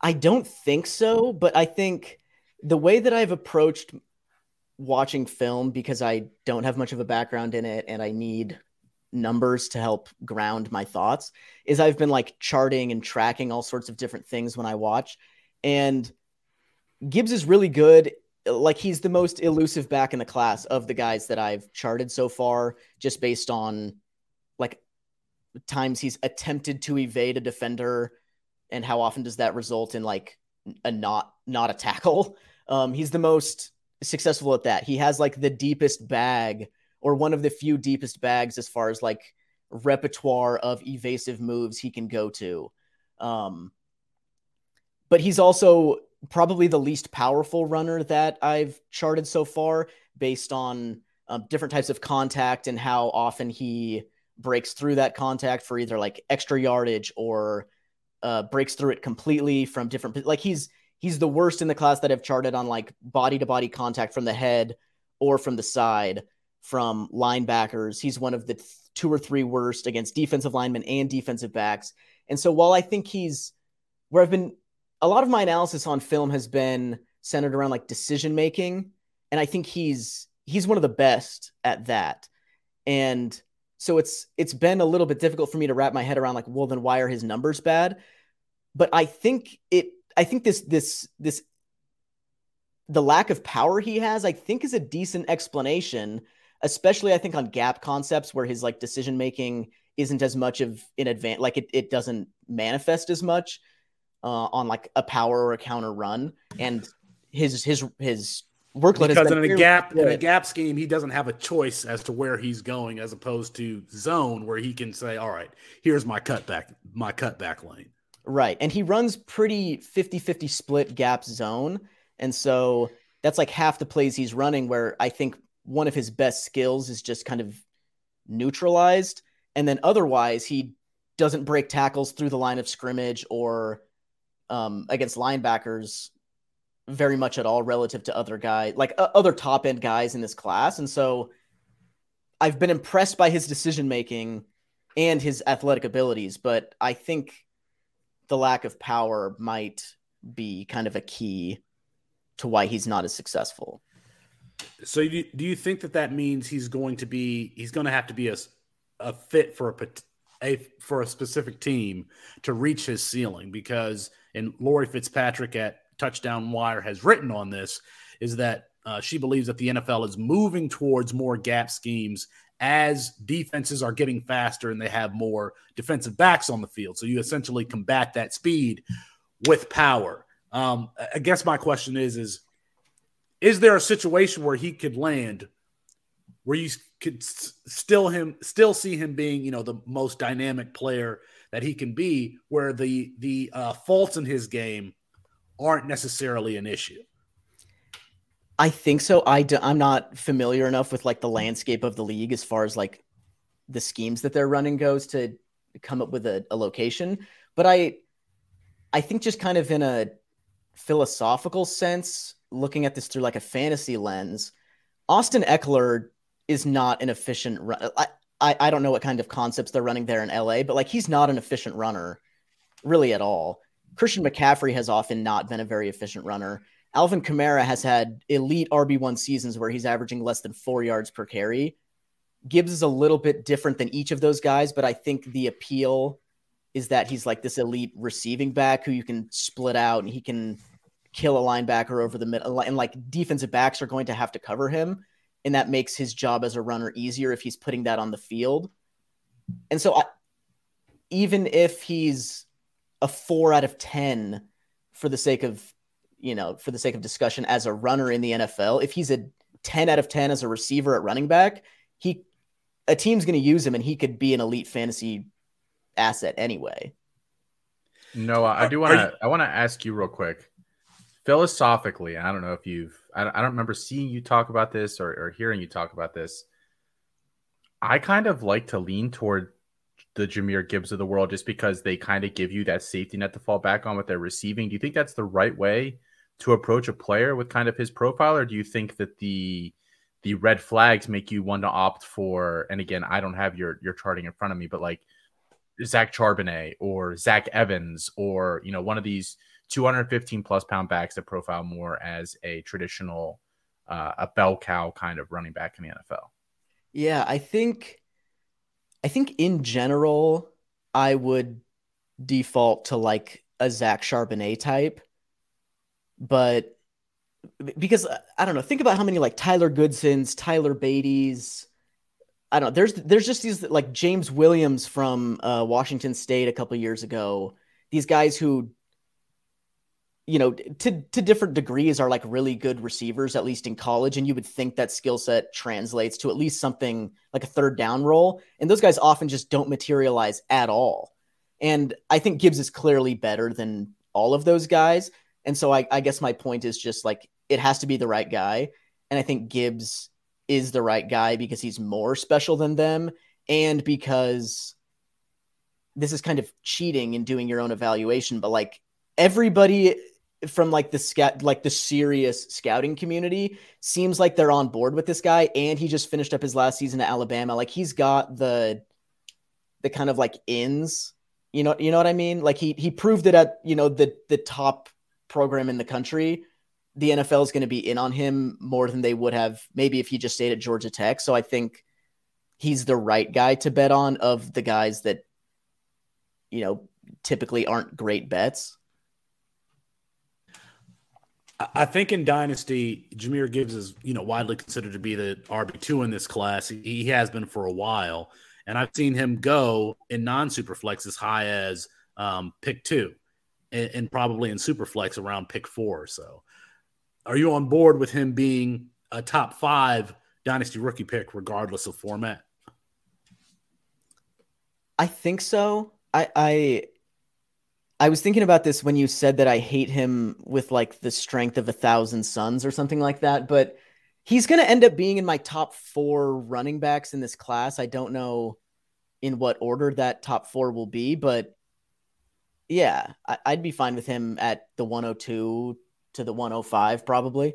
I don't think so, but I think the way that I've approached watching film because I don't have much of a background in it and I need numbers to help ground my thoughts is I've been like charting and tracking all sorts of different things when I watch and Gibbs is really good like he's the most elusive back in the class of the guys that I've charted so far just based on like times he's attempted to evade a defender and how often does that result in like a not not a tackle? Um he's the most successful at that. He has like the deepest bag or one of the few deepest bags as far as like repertoire of evasive moves he can go to. Um but he's also probably the least powerful runner that I've charted so far based on um, different types of contact and how often he breaks through that contact for either like extra yardage or uh, breaks through it completely from different like he's he's the worst in the class that I've charted on like body to body contact from the head or from the side from linebackers. He's one of the th- two or three worst against defensive linemen and defensive backs. And so while I think he's where I've been a lot of my analysis on film has been centered around like decision making and I think he's he's one of the best at that. And so it's it's been a little bit difficult for me to wrap my head around like well then why are his numbers bad? But I think it I think this this this the lack of power he has I think is a decent explanation especially I think on gap concepts where his like decision making isn't as much of in advance like it, it doesn't manifest as much uh, on like a power or a counter run and his his his workload because in a gap good. in a gap scheme he doesn't have a choice as to where he's going as opposed to zone where he can say all right here's my cutback my cutback lane. Right. And he runs pretty 50-50 split gap zone. And so that's like half the plays he's running where i think one of his best skills is just kind of neutralized. And then otherwise he doesn't break tackles through the line of scrimmage or um, against linebackers very much at all relative to other guys, like uh, other top end guys in this class. And so I've been impressed by his decision making and his athletic abilities, but I think the lack of power might be kind of a key to why he's not as successful. So do you, do you think that that means he's going to be he's going to have to be a, a fit for a, a for a specific team to reach his ceiling because and Lori Fitzpatrick at Touchdown Wire has written on this is that uh, she believes that the NFL is moving towards more gap schemes as defenses are getting faster and they have more defensive backs on the field. So you essentially combat that speed with power. Um, I guess my question is: is is there a situation where he could land where you could still him still see him being you know the most dynamic player that he can be, where the the uh, faults in his game aren't necessarily an issue? I think so. I do, I'm not familiar enough with like the landscape of the league as far as like the schemes that they're running goes to come up with a, a location. But I, I think just kind of in a philosophical sense, looking at this through like a fantasy lens, Austin Ekeler is not an efficient run. I, I, I don't know what kind of concepts they're running there in LA, but like he's not an efficient runner really at all. Christian McCaffrey has often not been a very efficient runner. Alvin Kamara has had elite RB1 seasons where he's averaging less than four yards per carry. Gibbs is a little bit different than each of those guys, but I think the appeal is that he's like this elite receiving back who you can split out and he can kill a linebacker over the middle. And like defensive backs are going to have to cover him. And that makes his job as a runner easier if he's putting that on the field. And so I, even if he's a four out of 10 for the sake of you know, for the sake of discussion, as a runner in the NFL, if he's a 10 out of 10 as a receiver at running back, he a team's going to use him and he could be an elite fantasy asset anyway. No, I do want to I want to ask you real quick. Philosophically, I don't know if you've I don't, I don't remember seeing you talk about this or, or hearing you talk about this. I kind of like to lean toward the Jahmyr Gibbs of the world just because they kind of give you that safety net to fall back on with their receiving. Do you think that's the right way to approach a player with kind of his profile, or do you think that the the red flags make you want to opt for? And again, I don't have your your charting in front of me, but like Zach Charbonnet or Zach Evans or you know one of these 215 plus pound backs that profile more as a traditional uh, a bell cow kind of running back in the NFL. Yeah, I think I think in general I would default to like a Zach Charbonnet type but because I don't know, think about how many like Tyler Goodsons, Tyler Badie's. I don't know. There's there's just these like James Williams from uh, Washington State a couple years ago. These guys who, you know, to to different degrees are like really good receivers, at least in college, and you would think that skill set translates to at least something like a third down role. And those guys often just don't materialize at all. And I think Gibbs is clearly better than all of those guys. And so I, I guess my point is just like it has to be the right guy. And I think Gibbs is the right guy because he's more special than them and because this is kind of cheating and doing your own evaluation, but like everybody from like the scout like the serious scouting community seems like they're on board with this guy and he just finished up his last season at Alabama. Like he's got the the kind of like ins, you know, you know what I mean? Like he he proved it at, you know, the the top program in the country, the NFL is going to be in on him more than they would have maybe if he just stayed at Georgia Tech. So I think he's the right guy to bet on of the guys that, you know, typically aren't great bets. I think in Dynasty, Jahmyr Gibbs is, you know, widely considered to be the RB2 in this class. He has been for a while. And I've seen him go in non superflex as high as um, pick two and, and probably in Superflex around pick four or so. Are you on board with him being a top five dynasty rookie pick, regardless of format? I think so. I, I I was thinking about this when you said that I hate him with like the strength of a thousand suns or something like that, but he's going to end up being in my top four running backs in this class. I don't know in what order that top four will be, but yeah, I, would be fine with him at the 102 to the 105 probably.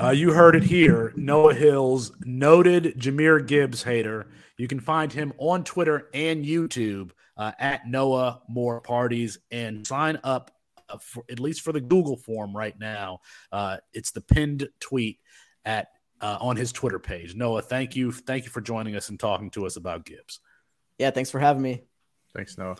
Uh, you heard it here. Noah Hills, noted Jahmyr Gibbs hater. You can find him on Twitter and YouTube uh, at Noah More Parties and sign up uh, for, at least for the Google form right now. Uh, it's the pinned tweet at uh, on his Twitter page. Noah, thank you, thank you for joining us and talking to us about Gibbs. Yeah, thanks for having me. Thanks, Noah.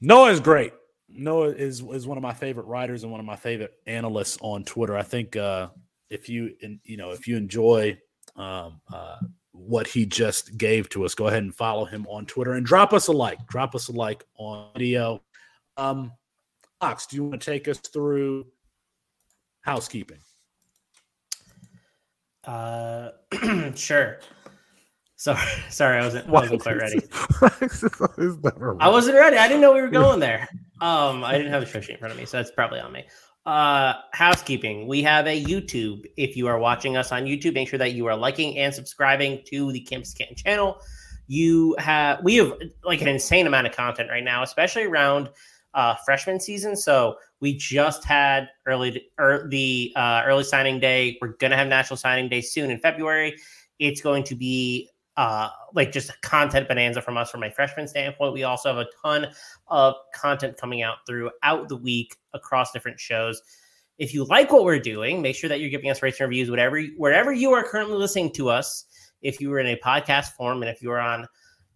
Noah is great. Noah is is one of my favorite writers and one of my favorite analysts on Twitter. I think uh, if you you know if you enjoy um, uh, what he just gave to us, go ahead and follow him on Twitter and drop us a like. Drop us a like on video. Um, Fox, do you want to take us through housekeeping? Uh, sure. Sorry, sorry, I wasn't, I wasn't quite ready. I wasn't ready. I didn't know we were going there. Um, I didn't have a show sheet in front of me, so that's probably on me. Uh, housekeeping. We have a YouTube. If you are watching us on YouTube, make sure that you are liking and subscribing to the Campus Canton channel. You have we have like an insane amount of content right now, especially around uh, freshman season. So we just had early er, the uh, early signing day. We're gonna have national signing day soon in February. It's going to be uh, like just content bonanza from us from a freshman standpoint. We also have a ton of content coming out throughout the week across different shows. If you like what we're doing, make sure that you're giving us rates and reviews, whatever wherever you are currently listening to us. If you are in a podcast form and if you are on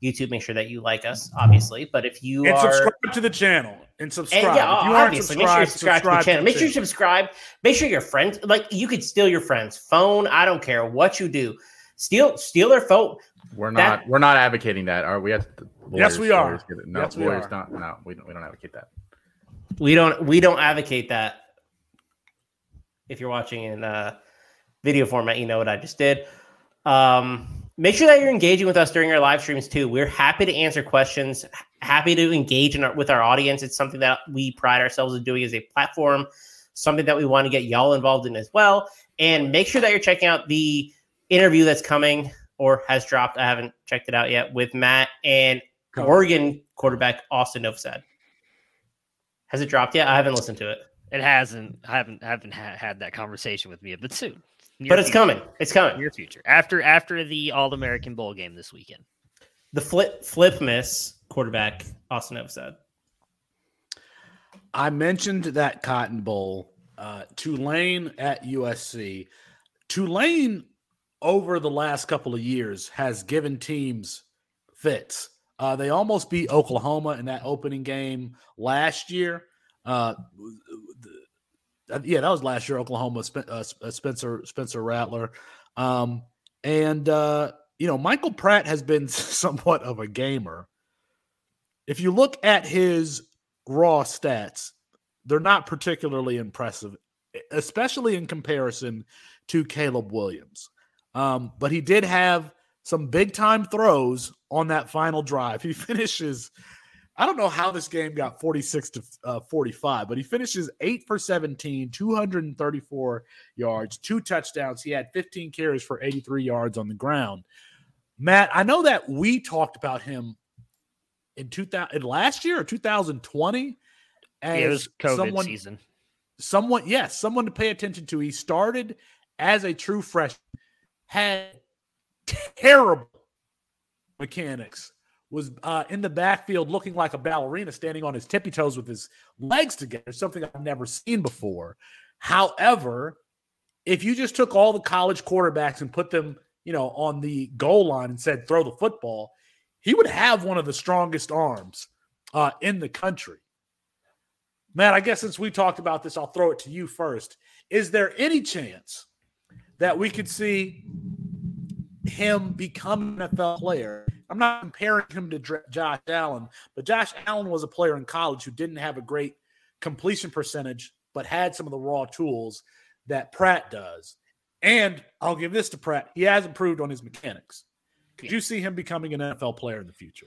YouTube, make sure that you like us, obviously. But if you and are subscribe to the channel and subscribe, and yeah, if you obviously, make sure you subscribe, to the channel. Make sure you subscribe. Make sure your friends, like you could steal your friend's phone. I don't care what you do. Steal, steal their phone. We're not. That, we're not advocating that. Are we? Have lawyers, yes, we are. No, yes, lawyers we not. No, we don't. We don't advocate that. We don't. We don't advocate that. If you're watching in uh, video format, you know what I just did. Um, make sure that you're engaging with us during our live streams too. We're happy to answer questions. Happy to engage in our, with our audience. It's something that we pride ourselves in doing as a platform. Something that we want to get y'all involved in as well. And make sure that you're checking out the interview that's coming or has dropped. I haven't checked it out yet with Matt and Oregon quarterback Austin Novosad. Has it dropped yet? I haven't listened to it. It hasn't. I haven't haven't ha- had that conversation with me, but soon. but it's future. coming. It's coming. Near future. After after the All American Bowl game this weekend. The flip flip miss quarterback Austin Novosad. I mentioned that Cotton Bowl. Uh, Tulane at USC. Tulane over the last couple of years has given teams fits. Uh, they almost beat Oklahoma in that opening game last year. Uh, yeah, that was last year. Oklahoma, uh, uh, Spencer Spencer Rattler, um, and uh, you know Michael Pratt has been somewhat of a gamer. If you look at his raw stats, they're not particularly impressive, especially in comparison to Caleb Williams. Um, but he did have some big time throws on that final drive. He finishes, I don't know how this game got 46 to uh, 45, but he finishes eight for 17, 234 yards, two touchdowns. He had 15 carries for 83 yards on the ground. Matt, I know that we talked about him in 2000 last year or 2020 as yeah, it was COVID someone, season. Someone, yes, someone to pay attention to. He started as a true freshman had terrible mechanics, was uh, in the backfield looking like a ballerina, standing on his tippy toes with his legs together, something I've never seen before. However, if you just took all the college quarterbacks and put them, you know, on the goal line and said throw the football, he would have one of the strongest arms uh, in the country. Matt, I guess since we talked about this, I'll throw it to you first. Is there any chance that we could see him become an NFL player. I'm not comparing him to Josh Allen, but Josh Allen was a player in college who didn't have a great completion percentage, but had some of the raw tools that Pratt does. And I'll give this to Pratt. He has improved on his mechanics. Could you see him becoming an NFL player in the future?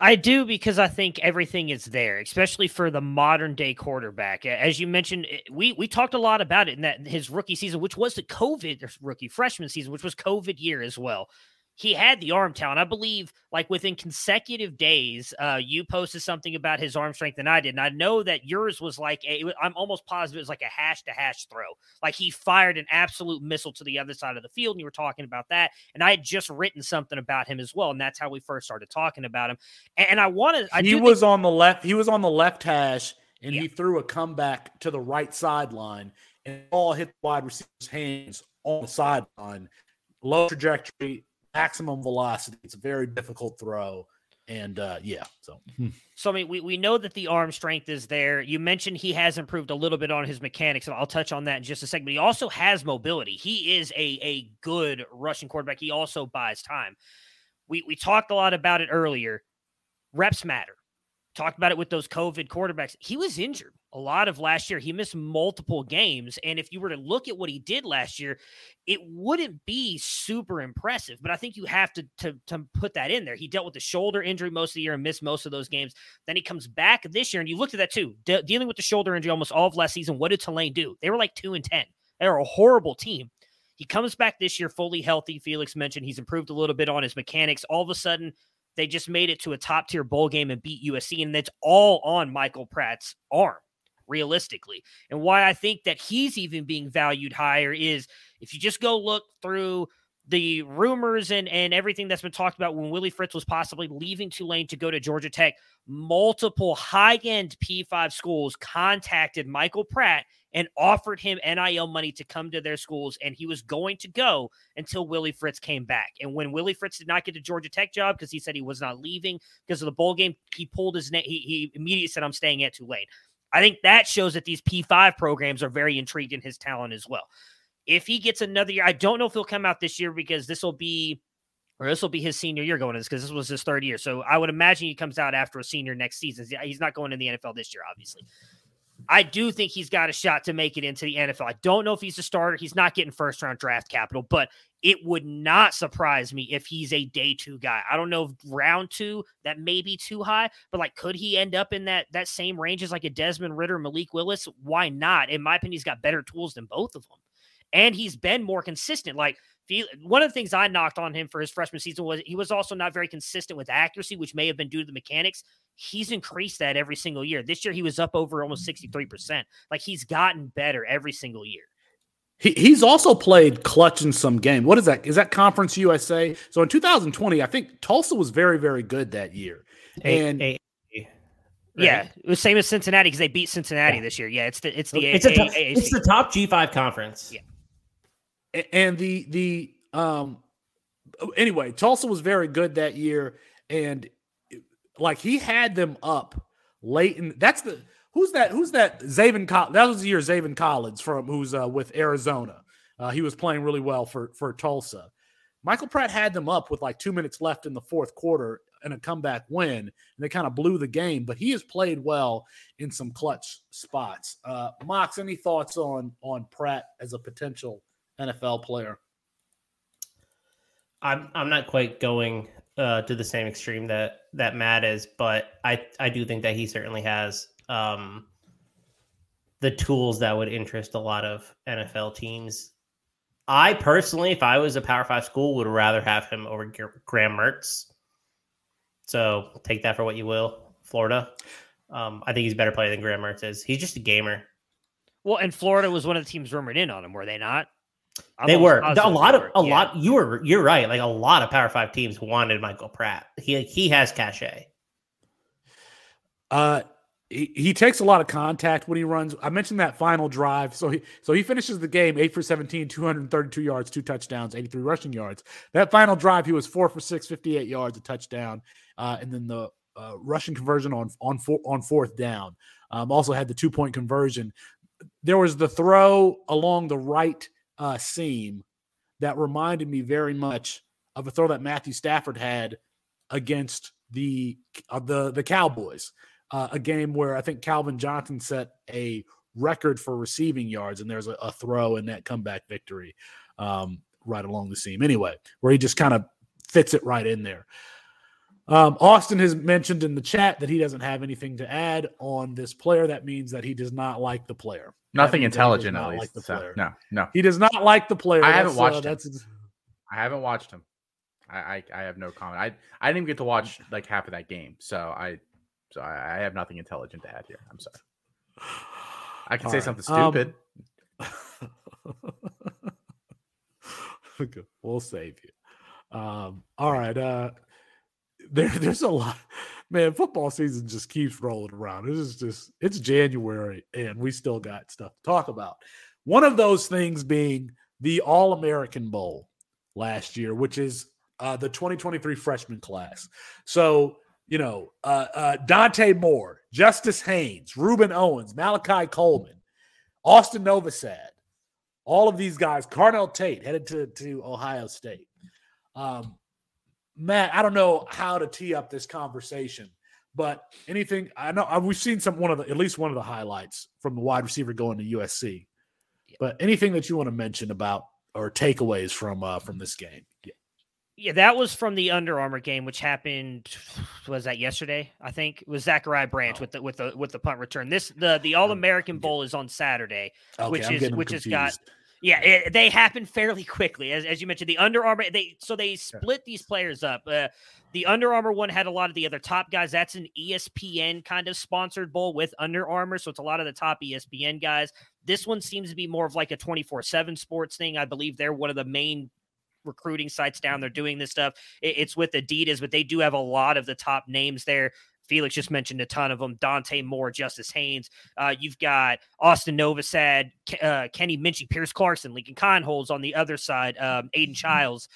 I do because I think everything is there, especially for the modern day quarterback. As you mentioned, eh, we we talked a lot about it in that his rookie season, which was the COVID rookie freshman season, which was COVID year as well. He had the arm talent. I believe, like within consecutive days, uh, you posted something about his arm strength than I did, and I know that yours was like a. I'm almost positive it was like a hash to hash throw. Like he fired an absolute missile to the other side of the field, and you were talking about that. And I had just written something about him as well, and that's how we first started talking about him. And, and I wanted. I he was think, on the left. He was on the left hash, and yeah. he threw a comeback to the right sideline, and all hit the wide receiver's hands on the sideline. Low trajectory, maximum velocity. It's a very difficult throw. And uh, yeah, so so I mean, we, we know that the arm strength is there. You mentioned he has improved a little bit on his mechanics, and I'll touch on that in just a second. But he also has mobility. He is a a good rushing quarterback. He also buys time. We we talked a lot about it earlier. Reps matter. Talked about it with those COVID quarterbacks. He was injured a lot of last year. He missed multiple games. And if you were to look at what he did last year, it wouldn't be super impressive. But I think you have to, to, to put that in there. He dealt with the shoulder injury most of the year and missed most of those games. Then he comes back this year, and you looked at that too. De- dealing with the shoulder injury almost all of last season. What did Tulane do? They were like two and 10. They were a horrible team. He comes back this year fully healthy. Felix mentioned he's improved a little bit on his mechanics. All of a sudden, they just made it to a top tier bowl game and beat USC, and that's all on Michael Pratt's arm, realistically. And why I think that he's even being valued higher is if you just go look through the rumors and, and everything that's been talked about when Willie Fritz was possibly leaving Tulane to go to Georgia Tech, multiple high end P5 schools contacted Michael Pratt and offered him NIL money to come to their schools, and he was going to go until Willie Fritz came back. And when Willie Fritz did not get the Georgia Tech job because he said he was not leaving because of the bowl game, he pulled his name. He, he immediately said, "I'm staying at Tulane." I think that shows that these P5 programs are very intrigued in his talent as well. If he gets another year, I don't know if he'll come out this year because this will be or this will be his senior year going in this because this was his third year. So I would imagine he comes out after a senior next season. He's not going in the NFL this year, obviously. I do think he's got a shot to make it into the NFL. I don't know if he's a starter. He's not getting first round draft capital, but it would not surprise me if he's a day two guy. I don't know if round two that may be too high, but like could he end up in that that same range as like a Desmond Ridder, Malik Willis? Why not? In my opinion, he's got better tools than both of them. And he's been more consistent. Like one of the things I knocked on him for his freshman season was he was also not very consistent with accuracy, which may have been due to the mechanics he's increased that every single year. This year he was up over almost 63%. Like he's gotten better every single year. He, he's also played clutch in some game. What is that? Is that Conference USA? So in 2020, I think Tulsa was very, very good that year. And a, a, right? yeah, it was same as Cincinnati because they beat Cincinnati yeah. this year. Yeah, it's the it's the it's, a, top, it's the top G5 conference. Yeah, and the the um anyway, Tulsa was very good that year, and like he had them up late in that's the who's that who's that Zaven that was the year Zaven Collins from who's uh, with Arizona. Uh, he was playing really well for for Tulsa. Michael Pratt had them up with like two minutes left in the fourth quarter and a comeback win, and they kind of blew the game. But he has played well in some clutch spots. Uh, Mox, any thoughts on on Pratt as a potential NFL player? I'm I'm not quite going uh, to the same extreme that that Matt is, but I I do think that he certainly has um, the tools that would interest a lot of NFL teams. I personally, if I was a Power Five school, would rather have him over Graham Mertz. So take that for what you will, Florida. Um, I think he's a better player than Graham Mertz is. He's just a gamer. Well, and Florida was one of the teams rumored in on him, were they not? I'm they were a lot of a yeah. lot. You were you're right. Like a lot of Power Five teams wanted Michael Pratt. He he has cachet. Uh, he, he takes a lot of contact when he runs. I mentioned that final drive. So he so he finishes the game eight for 17, 232 yards, two touchdowns, 83 rushing yards. That final drive, he was four for six, 58 yards, a touchdown, uh, and then the uh, rushing conversion on on four, on fourth down. Um, also had the two point conversion. There was the throw along the right uh, seam that reminded me very much of a throw that Matthew Stafford had against the uh, the the Cowboys, uh, a game where I think Calvin Johnson set a record for receiving yards, and there's a, a throw in that comeback victory um, right along the seam. Anyway, where he just kind of fits it right in there. Um, Austin has mentioned in the chat that he doesn't have anything to add on this player. That means that he does not like the player. Nothing intelligent, at least. Like player. No, no. He does not like the player. I haven't uh, watched uh, him. I haven't watched him. I, I, I have no comment. I I didn't even get to watch like half of that game, so I so I, I have nothing intelligent to add here. I'm sorry. I can All say right. something Um, stupid. Okay, we'll save you. Um, all right. Uh, there, there's a lot, man. Football season just keeps rolling around. It is just it's January, and we still got stuff to talk about. One of those things being the All American Bowl last year, which is uh, the 2023 freshman class. So you know, uh, uh, Dante Moore, Justice Haynes, Reuben Owens, Malachi Coleman, Austin Novosad, all of these guys, Carnell Tate headed to, to Ohio State. Um, Matt, I don't know how to tee up this conversation, but anything I know we've seen some one of the at least one of the highlights from the wide receiver going to USC. But anything that you want to mention about or takeaways from uh, from this game? Yeah. Yeah, that was from the Under Armour game, which happened. Was that yesterday? I think it was Zachariah Branch Oh. with the with the with the punt return. This the the All American Bowl is on Saturday. Okay, Which I'm is- which has got- confused. Yeah, it, they happen fairly quickly, as, as you mentioned. The Under Armour, they so they split these players up. Uh, the Under Armour one had a lot of the other top guys. That's an ESPN kind of sponsored bowl with Under Armour, so it's a lot of the top ESPN guys. This one seems to be more of like a twenty four seven sports thing. I believe they're one of the main recruiting sites down there doing this stuff. It- it's with Adidas, but they do have a lot of the top names there. Felix just mentioned a ton of them. Dante Moore, Justice Haynes. Uh, you've got Austin Novosad, Ke- uh, Kenny Minchey, Pierce Clarkson, Lincoln Kienholz on the other side, um, Aidan Chiles.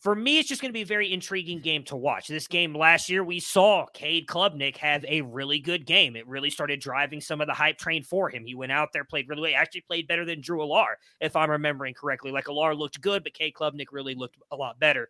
For me, it's just going to be a very intriguing game to watch. This game last year, we saw Cade Klubnik have a really good game. It really started driving some of the hype train for him. He went out there, played really well. Actually, played better than Drew Allar, if I'm remembering correctly. Like Allar looked good, but Cade Klubnik really looked a lot better.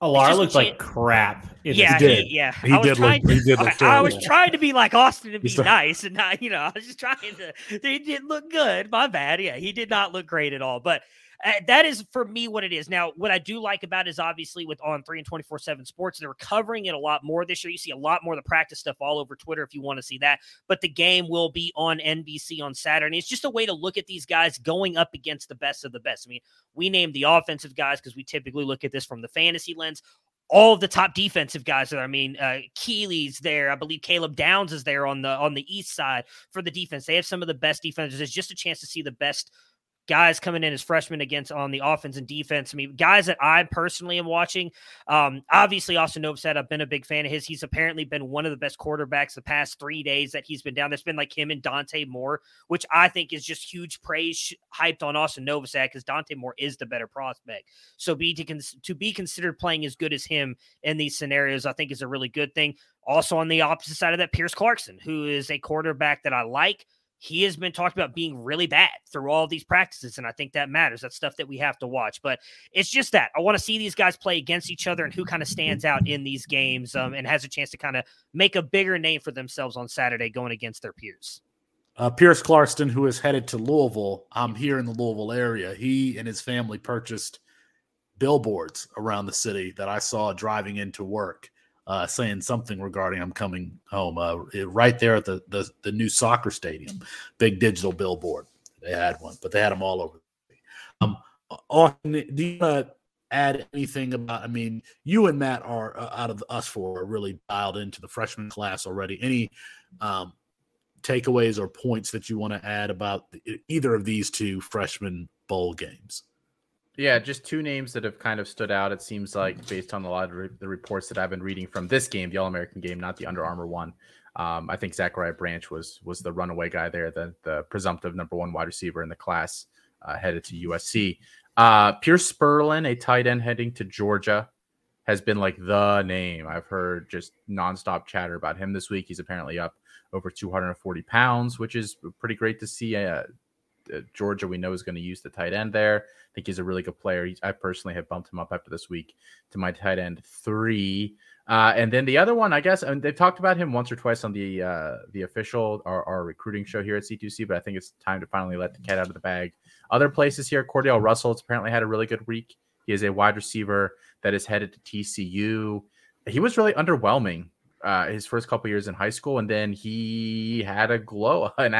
Oh, Allar just looked like chan- crap. in Yeah, game. did. he, yeah. He I did trying look. He did look I, I was trying to be like Austin and be He's nice, and not, you know, I was just trying to. They didn't look good. My bad. Yeah, he did not look great at all. But uh, that is for me what it is. Now, what I do like about is obviously with on three and twenty four seven sports, they're covering it a lot more this year. You see a lot more of the practice stuff all over Twitter if you want to see that. But the game will be on NBC on Saturday. It's just a way to look at these guys going up against the best of the best. I mean, we name the offensive guys because we typically look at this from the fantasy lens all of the top defensive guys there. I mean, uh, Keeley's there. I believe Caleb Downs is there on the on the east side for the defense. They have some of the best defenses. It's just a chance to see the best guys coming in as freshmen against on the offense and defense. I mean, guys that I personally am watching. Um, obviously, Austin Novosad, I've been a big fan of his. He's apparently been one of the best quarterbacks the past three days that he's been down. There's been like him and Dante Moore, which I think is just huge praise hyped on Austin Novosad because Dante Moore is the better prospect. So be to, cons- to be considered playing as good as him in these scenarios, I think is a really good thing. Also on the opposite side of that, Pierce Clarkson, who is a quarterback that I like. He has been talked about being really bad through all these practices, and I think that matters. That's stuff that we have to watch. But it's just that I want to see these guys play against each other and who kind of stands out in these games um, and has a chance to kind of make a bigger name for themselves on Saturday going against their peers. Uh, Pierce Clarkson, who is headed to Louisville, I'm here in the Louisville area. He and his family purchased billboards around the city that I saw driving into work, uh, saying something regarding I'm coming home. Uh, right there at the, the the new soccer stadium, big digital billboard. They had one, but they had them all over. Um, Austin, do you want to add anything about? I mean, you and Matt are uh, out of us four are really dialed into the freshman class already. Any um, takeaways or points that you want to add about the, either of these two freshman bowl games? Yeah, just two names that have kind of stood out. It seems like based on a lot of re- the reports that I've been reading from this game, the All American game, not the Under Armour one. Um, I think Zachariah Branch was was the runaway guy there, the the presumptive number one wide receiver in the class, uh, headed to USC. Uh, Pearce Spurlin, a tight end heading to Georgia, has been like the name. I've heard just nonstop chatter about him this week. He's apparently up over 240 pounds, which is pretty great to see. Uh, uh, Georgia, we know, is going to use the tight end there. I think he's a really good player. He's, I personally have bumped him up after this week to my tight end three. Uh, and then the other one, I guess, and they've talked about him once or twice on the uh, the official our, our recruiting show here at C2C, but I think it's time to finally let the cat out of the bag. Other places here, Cordale Russell has apparently had a really good week. He is a wide receiver that is headed to TCU. He was really underwhelming uh, his first couple years in high school, and then he had a glow, an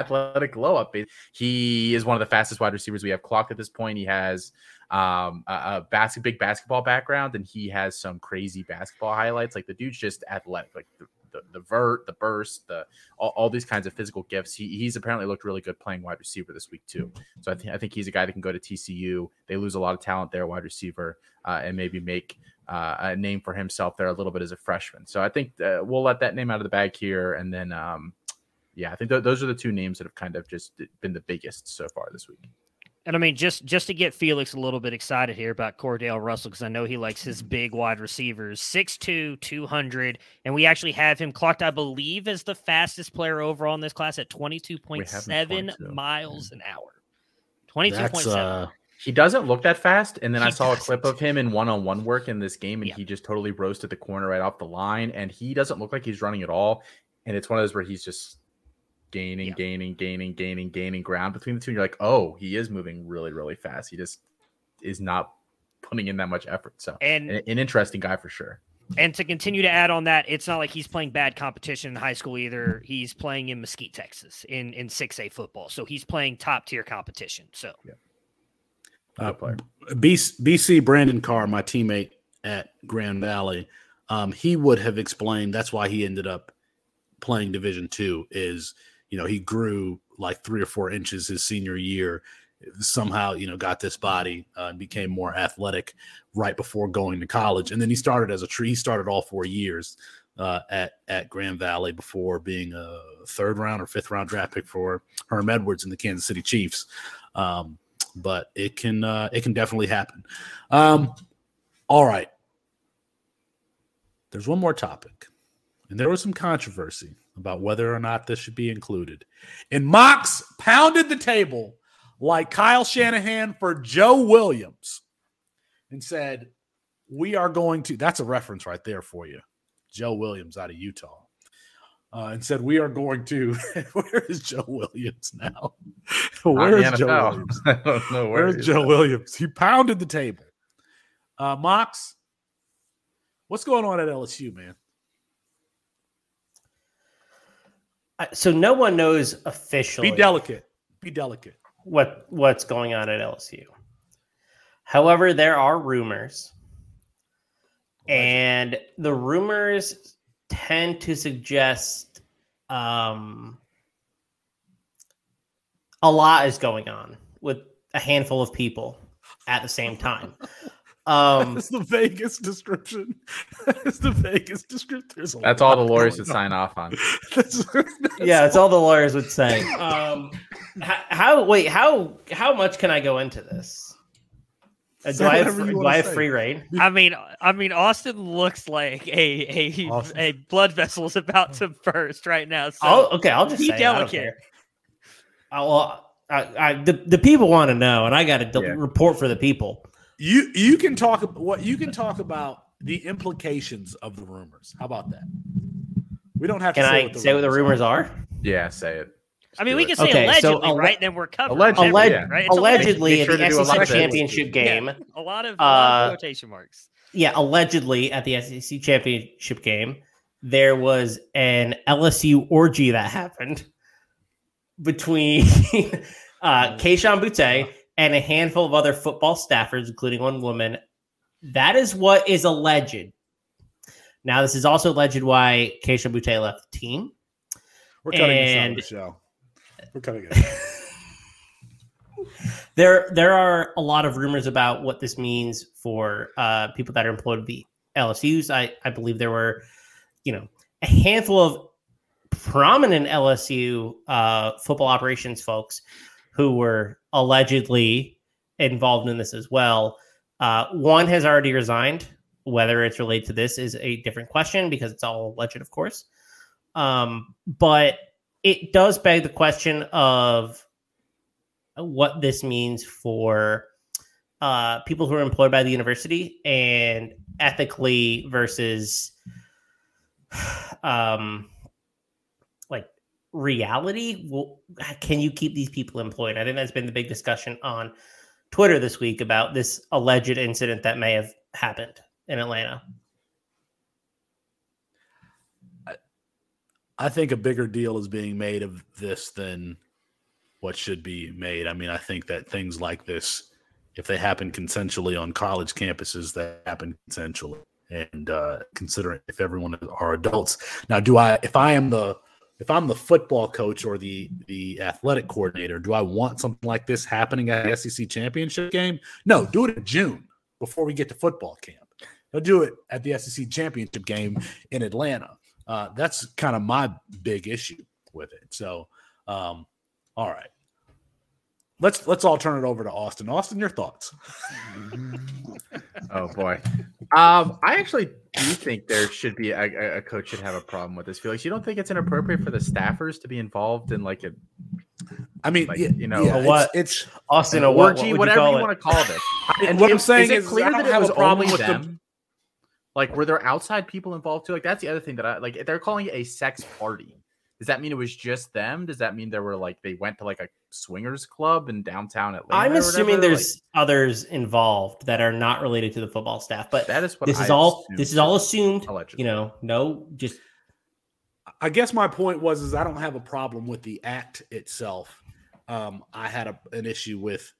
athletic glow up. He is one of the fastest wide receivers we have clocked at this point. He has um, a, a basket, big basketball background, and he has some crazy basketball highlights. Like the dude's just athletic, like the, the, the vert, the burst, the all, all, these kinds of physical gifts. He, he's apparently looked really good playing wide receiver this week too. So I think I think he's a guy that can go to TCU. They lose a lot of talent there, wide receiver, uh, and maybe make uh, a name for himself there a little bit as a freshman. So I think uh, we'll let that name out of the bag here, and then um, yeah, I think th- those are the two names that have kind of just been the biggest so far this week. And I mean, just just to get Felix a little bit excited here about Cordale Russell, because I know he likes his big wide receivers, 6'2, 200. And we actually have him clocked, I believe, as the fastest player overall in this class at 22.7 miles an hour. 22.7. Uh, he doesn't look that fast. And then he I saw doesn't. a clip of him in one on one work in this game, and yeah. he just totally roasted the corner right off the line. And he doesn't look like he's running at all. And it's one of those where he's just gaining, yeah. gaining, gaining, gaining, gaining ground between the two. And you're like, oh, he is moving really, really fast. He just is not putting in that much effort. So, and an, an interesting guy for sure. And to continue to add on that, it's not like he's playing bad competition in high school either. He's playing in Mesquite, Texas, in in six A football, so he's playing top tier competition. So, yeah. Uh, player. BC, BC Brandon Carr, my teammate at Grand Valley, um, he would have explained that's why he ended up playing Division Two. Is you know, he grew like three or four inches his senior year. Somehow, you know, got this body uh, and became more athletic right before going to college. And then he started as a tree. He started all four years uh, at at Grand Valley before being a third round or fifth round draft pick for Herm Edwards and the Kansas City Chiefs. Um, but it can uh, it can definitely happen. Um, all right, there's one more topic, and there was some controversy about whether or not this should be included. And Mox pounded the table like Kyle Shanahan for Joe Williams and said, We are going to, that's a reference right there for you. Joe Williams out of Utah. Uh, and said, We are going to. where is Joe Williams now? where is Joe Williams? I don't know. Where Where's Joe Williams? He pounded the table. Uh, Mox, what's going on at LSU, man? So no one knows officially. Be delicate. Be delicate. What what's going on at LSU? However, there are rumors, and the rumors tend to suggest um, a lot is going on with a handful of people at the same time. Um, That's the vaguest description. That's the vaguest description. That's all the lawyers would sign off on. that's, that's yeah, that's all the lawyers would say. Um, how, how, wait how how much can I go into this? Uh, do, I have, do I have free reign? I mean, I mean, Austin looks like a a, Austin. a blood vessel is about to burst right now. So I'll, okay, I'll just be say, delicate. I, well, I, I, the the people want to know, and I got to yeah. report for the people. You you can talk what you can talk about the implications of the rumors. How about that? We don't have to. Can say I what say what the rumors are. are? Yeah, say it. I mean, we can say okay, allegedly, so, right? Then we're covered. Allegedly, yeah. right? allegedly, at the SEC championship game, yeah, a lot of, a uh, quotation marks. Yeah, allegedly at the SEC championship game, there was an LSU orgy that happened between uh, Kayshon Boutte and a handful of other football staffers, including one woman. That is what is alleged. Now, this is also alleged why Kayshon Boutte left the team. We're cutting and... this out of the show. We're cutting it. there, there are a lot of rumors about what this means for uh, people that are employed at the LSU's. I, I believe there were, you know, a handful of prominent LSU uh, football operations folks who were allegedly involved in this as well. Uh, one has already resigned. Whether it's related to this is a different question because it's all alleged, of course. Um, but it does beg the question of what this means for uh, people who are employed by the university and ethically versus um, reality well, can you keep these people employed i think that's been the big discussion on twitter this week about this alleged incident that may have happened in atlanta I think a bigger deal is being made of this than what should be made. I mean, I think that things like this, if they happen consensually on college campuses, they happen consensually. And uh, considering if everyone are adults, now do I? If I am the if I'm the football coach or the the athletic coordinator, do I want something like this happening at the SEC championship game? No, do it in June before we get to football camp. They'll do it at the SEC championship game in Atlanta. Uh, that's kind of my big issue with it. So, um, all right, let's let's all turn it over to Austin. Austin, your thoughts? oh boy, um, I actually do think there should be a, a, coach should have a problem with this. Felix, you don't think it's inappropriate for the staffers to be involved in like a I mean, like, yeah, you know, yeah, a what? It's, it's Austin, a orgy, what, what whatever you, you, want to call this. and what I'm saying is, is, it clear I don't that it was a problem only with them. the Like, were there outside people involved too? Like, that's the other thing that I like. They're calling it a sex party. Does that mean it was just them? Does that mean there were like they went to like a swingers club in downtown Atlanta? I'm assuming there's Like, others involved that are not related to the football staff, but that is what this I is all this is all assumed. allegedly. You know, no, just I guess my point was is I don't have a problem with the act itself. Um, I had a, an issue with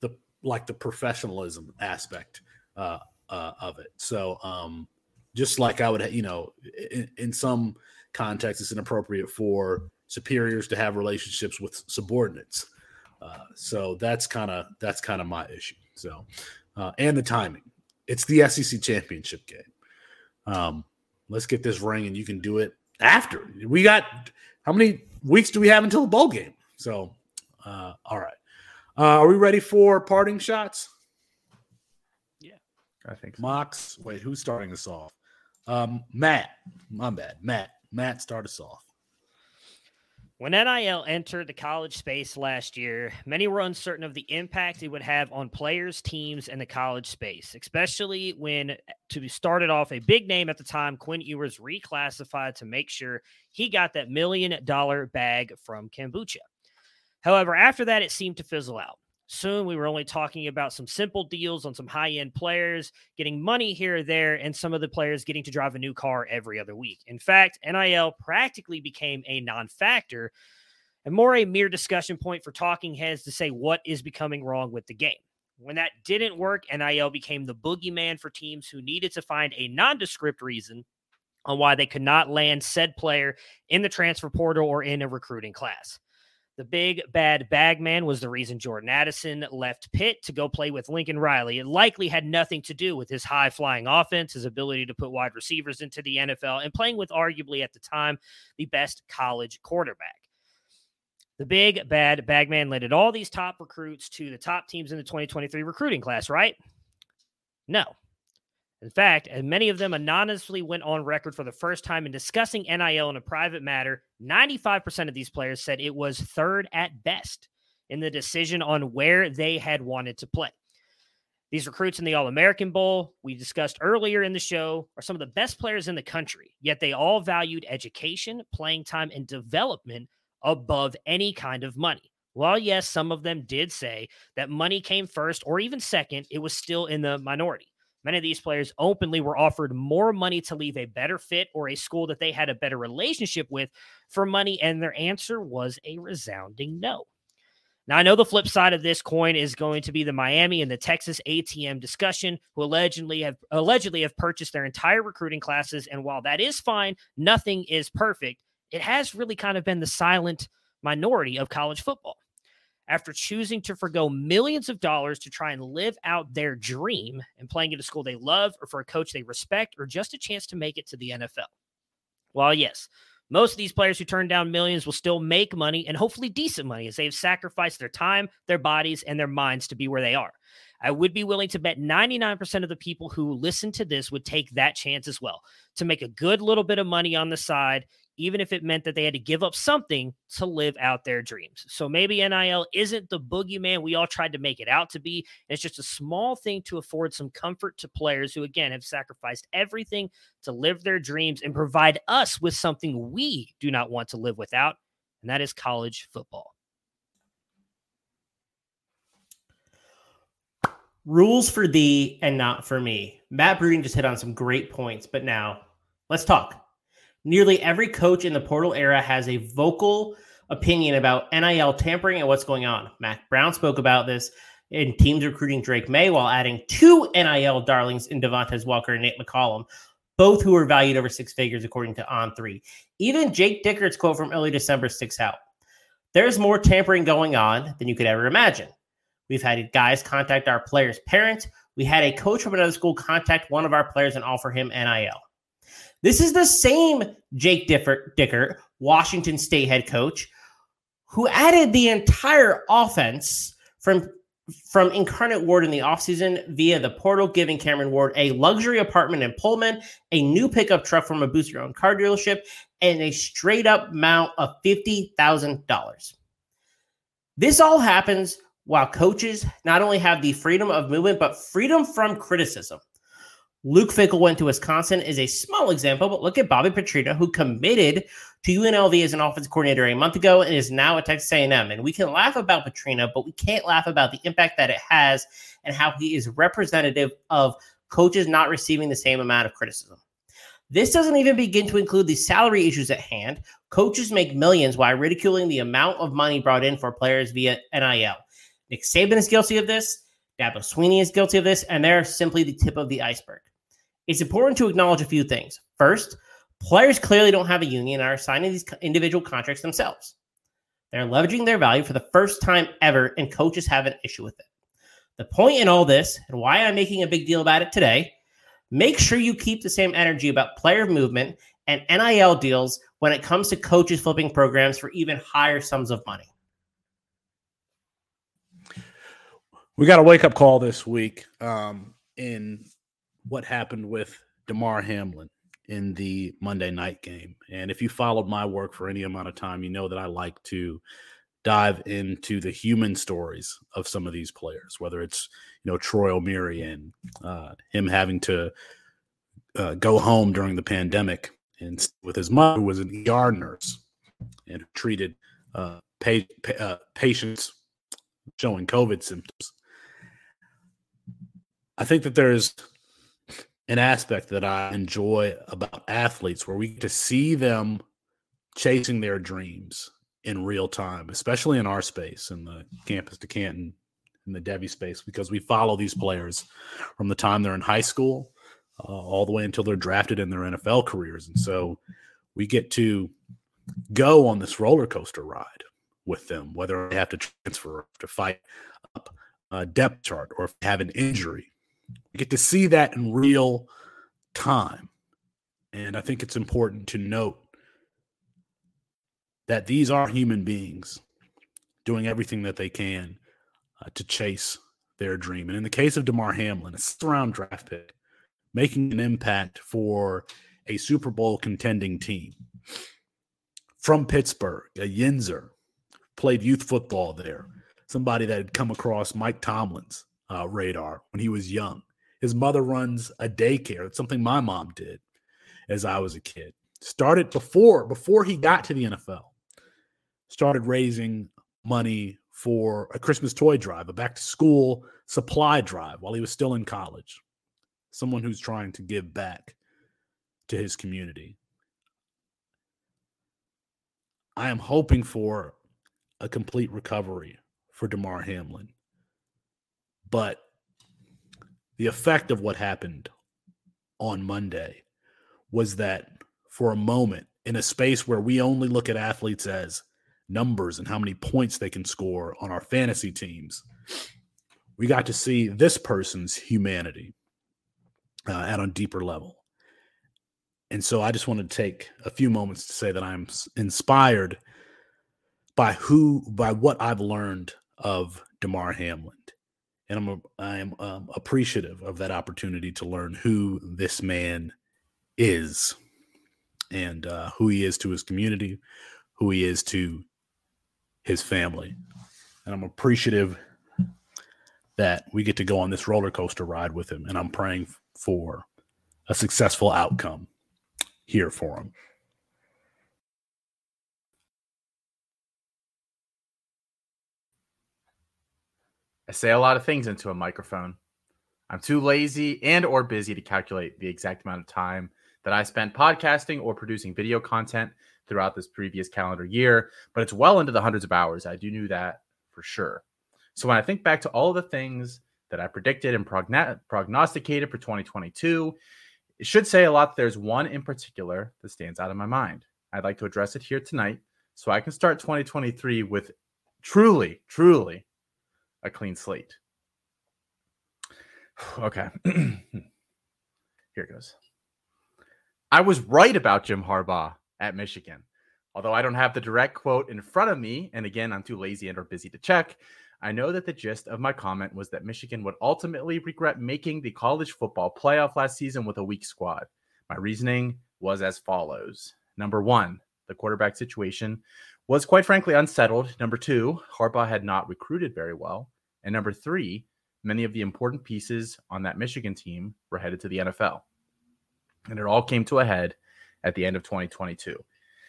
the like the professionalism aspect uh, uh, of it. So um, just like I would, you know, in, in some context, it's inappropriate for superiors to have relationships with subordinates. Uh, so that's kind of that's kind of my issue. So uh, and the timing. It's the SEC championship game. Um, let's get this ring, and you can do it after. We got how many weeks do we have until the bowl game? So, uh, all right. Uh, are we ready for parting shots? Yeah, I think so. Mox. Wait, who's starting us off? Um, Matt. My bad. Matt. Matt, start us off. When NIL entered the college space last year, many were uncertain of the impact it would have on players, teams, and the college space, especially when, uh, to start it off, a big name at the time, Quinn Ewers reclassified to make sure he got that million dollar bag from kombucha. However, after that, it seemed to fizzle out. Soon we were only talking about some simple deals on some high end players getting money here or there, and some of the players getting to drive a new car every other week. In fact, NIL practically became a non factor and more a mere discussion point for talking heads to say what is becoming wrong with the game. When that didn't work, NIL became the boogeyman for teams who needed to find a nondescript reason on why they could not land said player in the transfer portal or in a recruiting class. The big bad bagman was the reason Jordan Addison left Pitt to go play with Lincoln Riley. It likely had nothing to do with his high flying offense, his ability to put wide receivers into the NFL, and playing with arguably at the time the best college quarterback. The big bad bagman led all these top recruits to the top teams in the 2023 recruiting class, right? No. In fact, and many of them anonymously went on record for the first time in discussing NIL in a private matter. 95% of these players said it was third at best in the decision on where they had wanted to play. These recruits in the All American Bowl, we discussed earlier in the show, are some of the best players in the country, yet they all valued education, playing time, and development above any kind of money. While, yes, some of them did say that money came first or even second, it was still in the minority. Many of these players openly were offered more money to leave a better fit or a school that they had a better relationship with for money, and their answer was a resounding no. Now, I know the flip side of this coin is going to be the Miami and the Texas ATM discussion, who allegedly have allegedly have purchased their entire recruiting classes. And while that is fine, nothing is perfect. It has really kind of been the silent minority of college football after choosing to forego millions of dollars to try and live out their dream and playing at a school they love or for a coach they respect or just a chance to make it to the NFL. While, yes, most of these players who turn down millions will still make money and hopefully decent money as they've sacrificed their time, their bodies, and their minds to be where they are. I would be willing to bet 99% of the people who listen to this would take that chance as well to make a good little bit of money on the side even if it meant that they had to give up something to live out their dreams. So maybe NIL isn't the boogeyman we all tried to make it out to be. It's just a small thing to afford some comfort to players who, again, have sacrificed everything to live their dreams and provide us with something we do not want to live without, and that is college football. rules for thee and not for me. Matt Bruning just hit on some great points, but now let's talk. Nearly every coach in the portal era has a vocal opinion about NIL tampering and what's going on. Mack Brown spoke about this in teams recruiting Drake Maye while adding two NIL darlings in Devontez Walker and Nate McCollum, both who were valued over six figures according to On3. Even Jake Dickert's quote from early December sticks out. There's more tampering going on than you could ever imagine. We've had guys contact our players' parents. We had a coach from another school contact one of our players and offer him NIL. This is the same Jake Dickert, Washington State head coach, who added the entire offense from from Incarnate Word in the offseason via the portal, giving Cameron Ward a luxury apartment in Pullman, a new pickup truck from a boost your own car dealership, and a straight up amount of $50,000. This all happens while coaches not only have the freedom of movement, but freedom from criticism. Luke Fickell went to Wisconsin is a small example, but look at Bobby Petrino, who committed to UNLV as an offensive coordinator a month ago and is now at Texas A&M. And we can laugh about Petrino, but we can't laugh about the impact that it has and how he is representative of coaches not receiving the same amount of criticism. This doesn't even begin to include the salary issues at hand. Coaches make millions while ridiculing the amount of money brought in for players via NIL. Nick Saban is guilty of this. Dabo Swinney is guilty of this, and they're simply the tip of the iceberg it's important to acknowledge a few things. First, players clearly don't have a union and are signing these individual contracts themselves. They're leveraging their value for the first time ever, and coaches have an issue with it. The point in all this, and why I'm making a big deal about it today, make sure you keep the same energy about player movement and NIL deals when it comes to coaches flipping programs for even higher sums of money. We got a wake up call this week um, in what happened with Damar Hamlin in the Monday night game. And if you followed my work for any amount of time, you know that I like to dive into the human stories of some of these players, whether it's, you know, Troy Omeire and uh, him having to uh, go home during the pandemic and with his mother who was an ER nurse and treated uh, pa- pa- uh, patients showing COVID symptoms. I think that there's an aspect that I enjoy about athletes where we get to see them chasing their dreams in real time, especially in our space in the campus to Canton in the Devy space, because we follow these players from the time they're in high school uh, all the way until they're drafted in their NFL careers. And so we get to go on this roller coaster ride with them, whether they have to transfer to fight up a depth chart or if they have an injury you get to see that in real time. And I think it's important to note that these are human beings doing everything that they can uh, to chase their dream. And in the case of Damar Hamlin, a sixth round draft pick, making an impact for a Super Bowl contending team from Pittsburgh, a Yinzer, played youth football there, somebody that had come across Mike Tomlin's uh, radar when he was young. His mother runs a daycare. It's something my mom did as I was a kid. Started before before he got to the NFL. Started raising money for a Christmas toy drive, a back to school supply drive while he was still in college. Someone who's trying to give back to his community. I am hoping for a complete recovery for Damar Hamlin. But the effect of what happened on Monday was that for a moment, in a space where we only look at athletes as numbers and how many points they can score on our fantasy teams, we got to see this person's humanity uh, at a deeper level. And so I just wanted to take a few moments to say that I'm inspired by who, by what I've learned of Damar Hamlin and I'm a, I am um, appreciative of that opportunity to learn who this man is, and uh, who he is to his community, who he is to his family, and I'm appreciative that we get to go on this roller coaster ride with him, and I'm praying for a successful outcome here for him. I say a lot of things into a microphone. I'm too lazy and or busy to calculate the exact amount of time that I spent podcasting or producing video content throughout this previous calendar year, but it's well into the hundreds of hours. I do knew that for sure. So when I think back to all the things that I predicted and progn- prognosticated for 2022, it should say a lot there's one in particular that stands out in my mind. I'd like to address it here tonight so I can start 2023 with truly, truly a clean slate. Okay. here it goes. I was right about Jim Harbaugh at Michigan. Although I don't have the direct quote in front of me, and again, I'm too lazy and or busy to check, I know that the gist of my comment was that Michigan would ultimately regret making the college football playoff last season with a weak squad. My reasoning was as follows Number one, the quarterback situation was quite frankly unsettled. Number two, Harbaugh had not recruited very well. And number three, many of the important pieces on that Michigan team were headed to the NFL. And it all came to a head at the end of 2022.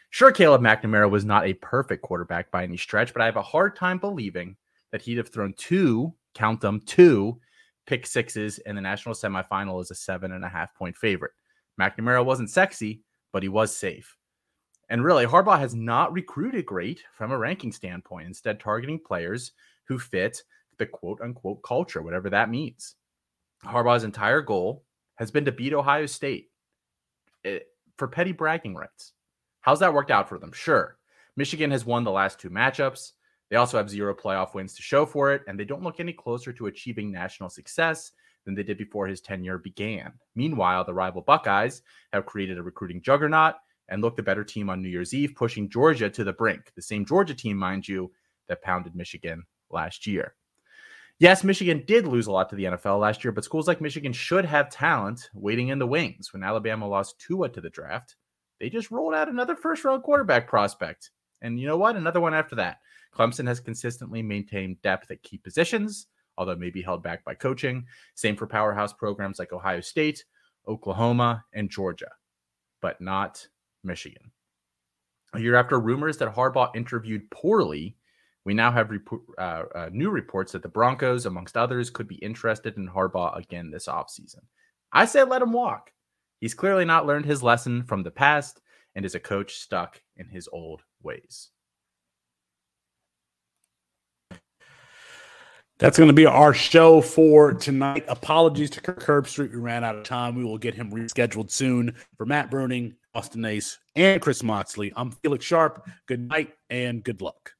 Sure, Cade McNamara was not a perfect quarterback by any stretch, but I have a hard time believing that he'd have thrown two, count them, two pick sixes in the national semifinal as a seven and a half point favorite. McNamara wasn't sexy, but he was safe. And really, Harbaugh has not recruited great from a ranking standpoint, instead, targeting players who fit the quote unquote culture, whatever that means. Harbaugh's entire goal has been to beat Ohio State eh, for petty bragging rights. How's that worked out for them? Sure. Michigan has won the last two matchups. They also have zero playoff wins to show for it, and they don't look any closer to achieving national success than they did before his tenure began. Meanwhile, the rival Buckeyes have created a recruiting juggernaut and looked the better team on New Year's Eve, pushing Georgia to the brink. The same Georgia team, mind you, that pounded Michigan last year. Yes, Michigan did lose a lot to the NFL last year, but schools like Michigan should have talent waiting in the wings. When Alabama lost Tua to the draft, they just rolled out another first round quarterback prospect. And you know what? Another one after that. Clemson has consistently maintained depth at key positions, although maybe held back by coaching. Same for powerhouse programs like Ohio State, Oklahoma, and Georgia, but not Michigan. A year after rumors that Harbaugh interviewed poorly, we now have uh, uh, new reports that the Broncos, amongst others, could be interested in Harbaugh again this offseason. I say let him walk. He's clearly not learned his lesson from the past and is a coach stuck in his old ways. That's going to be our show for tonight. Apologies to Kirk Herbstreit. We ran out of time. We will get him rescheduled soon. For Matt Bruning, Austin Nace, and Chris Moxley, I'm Felix Sharp. Good night and good luck.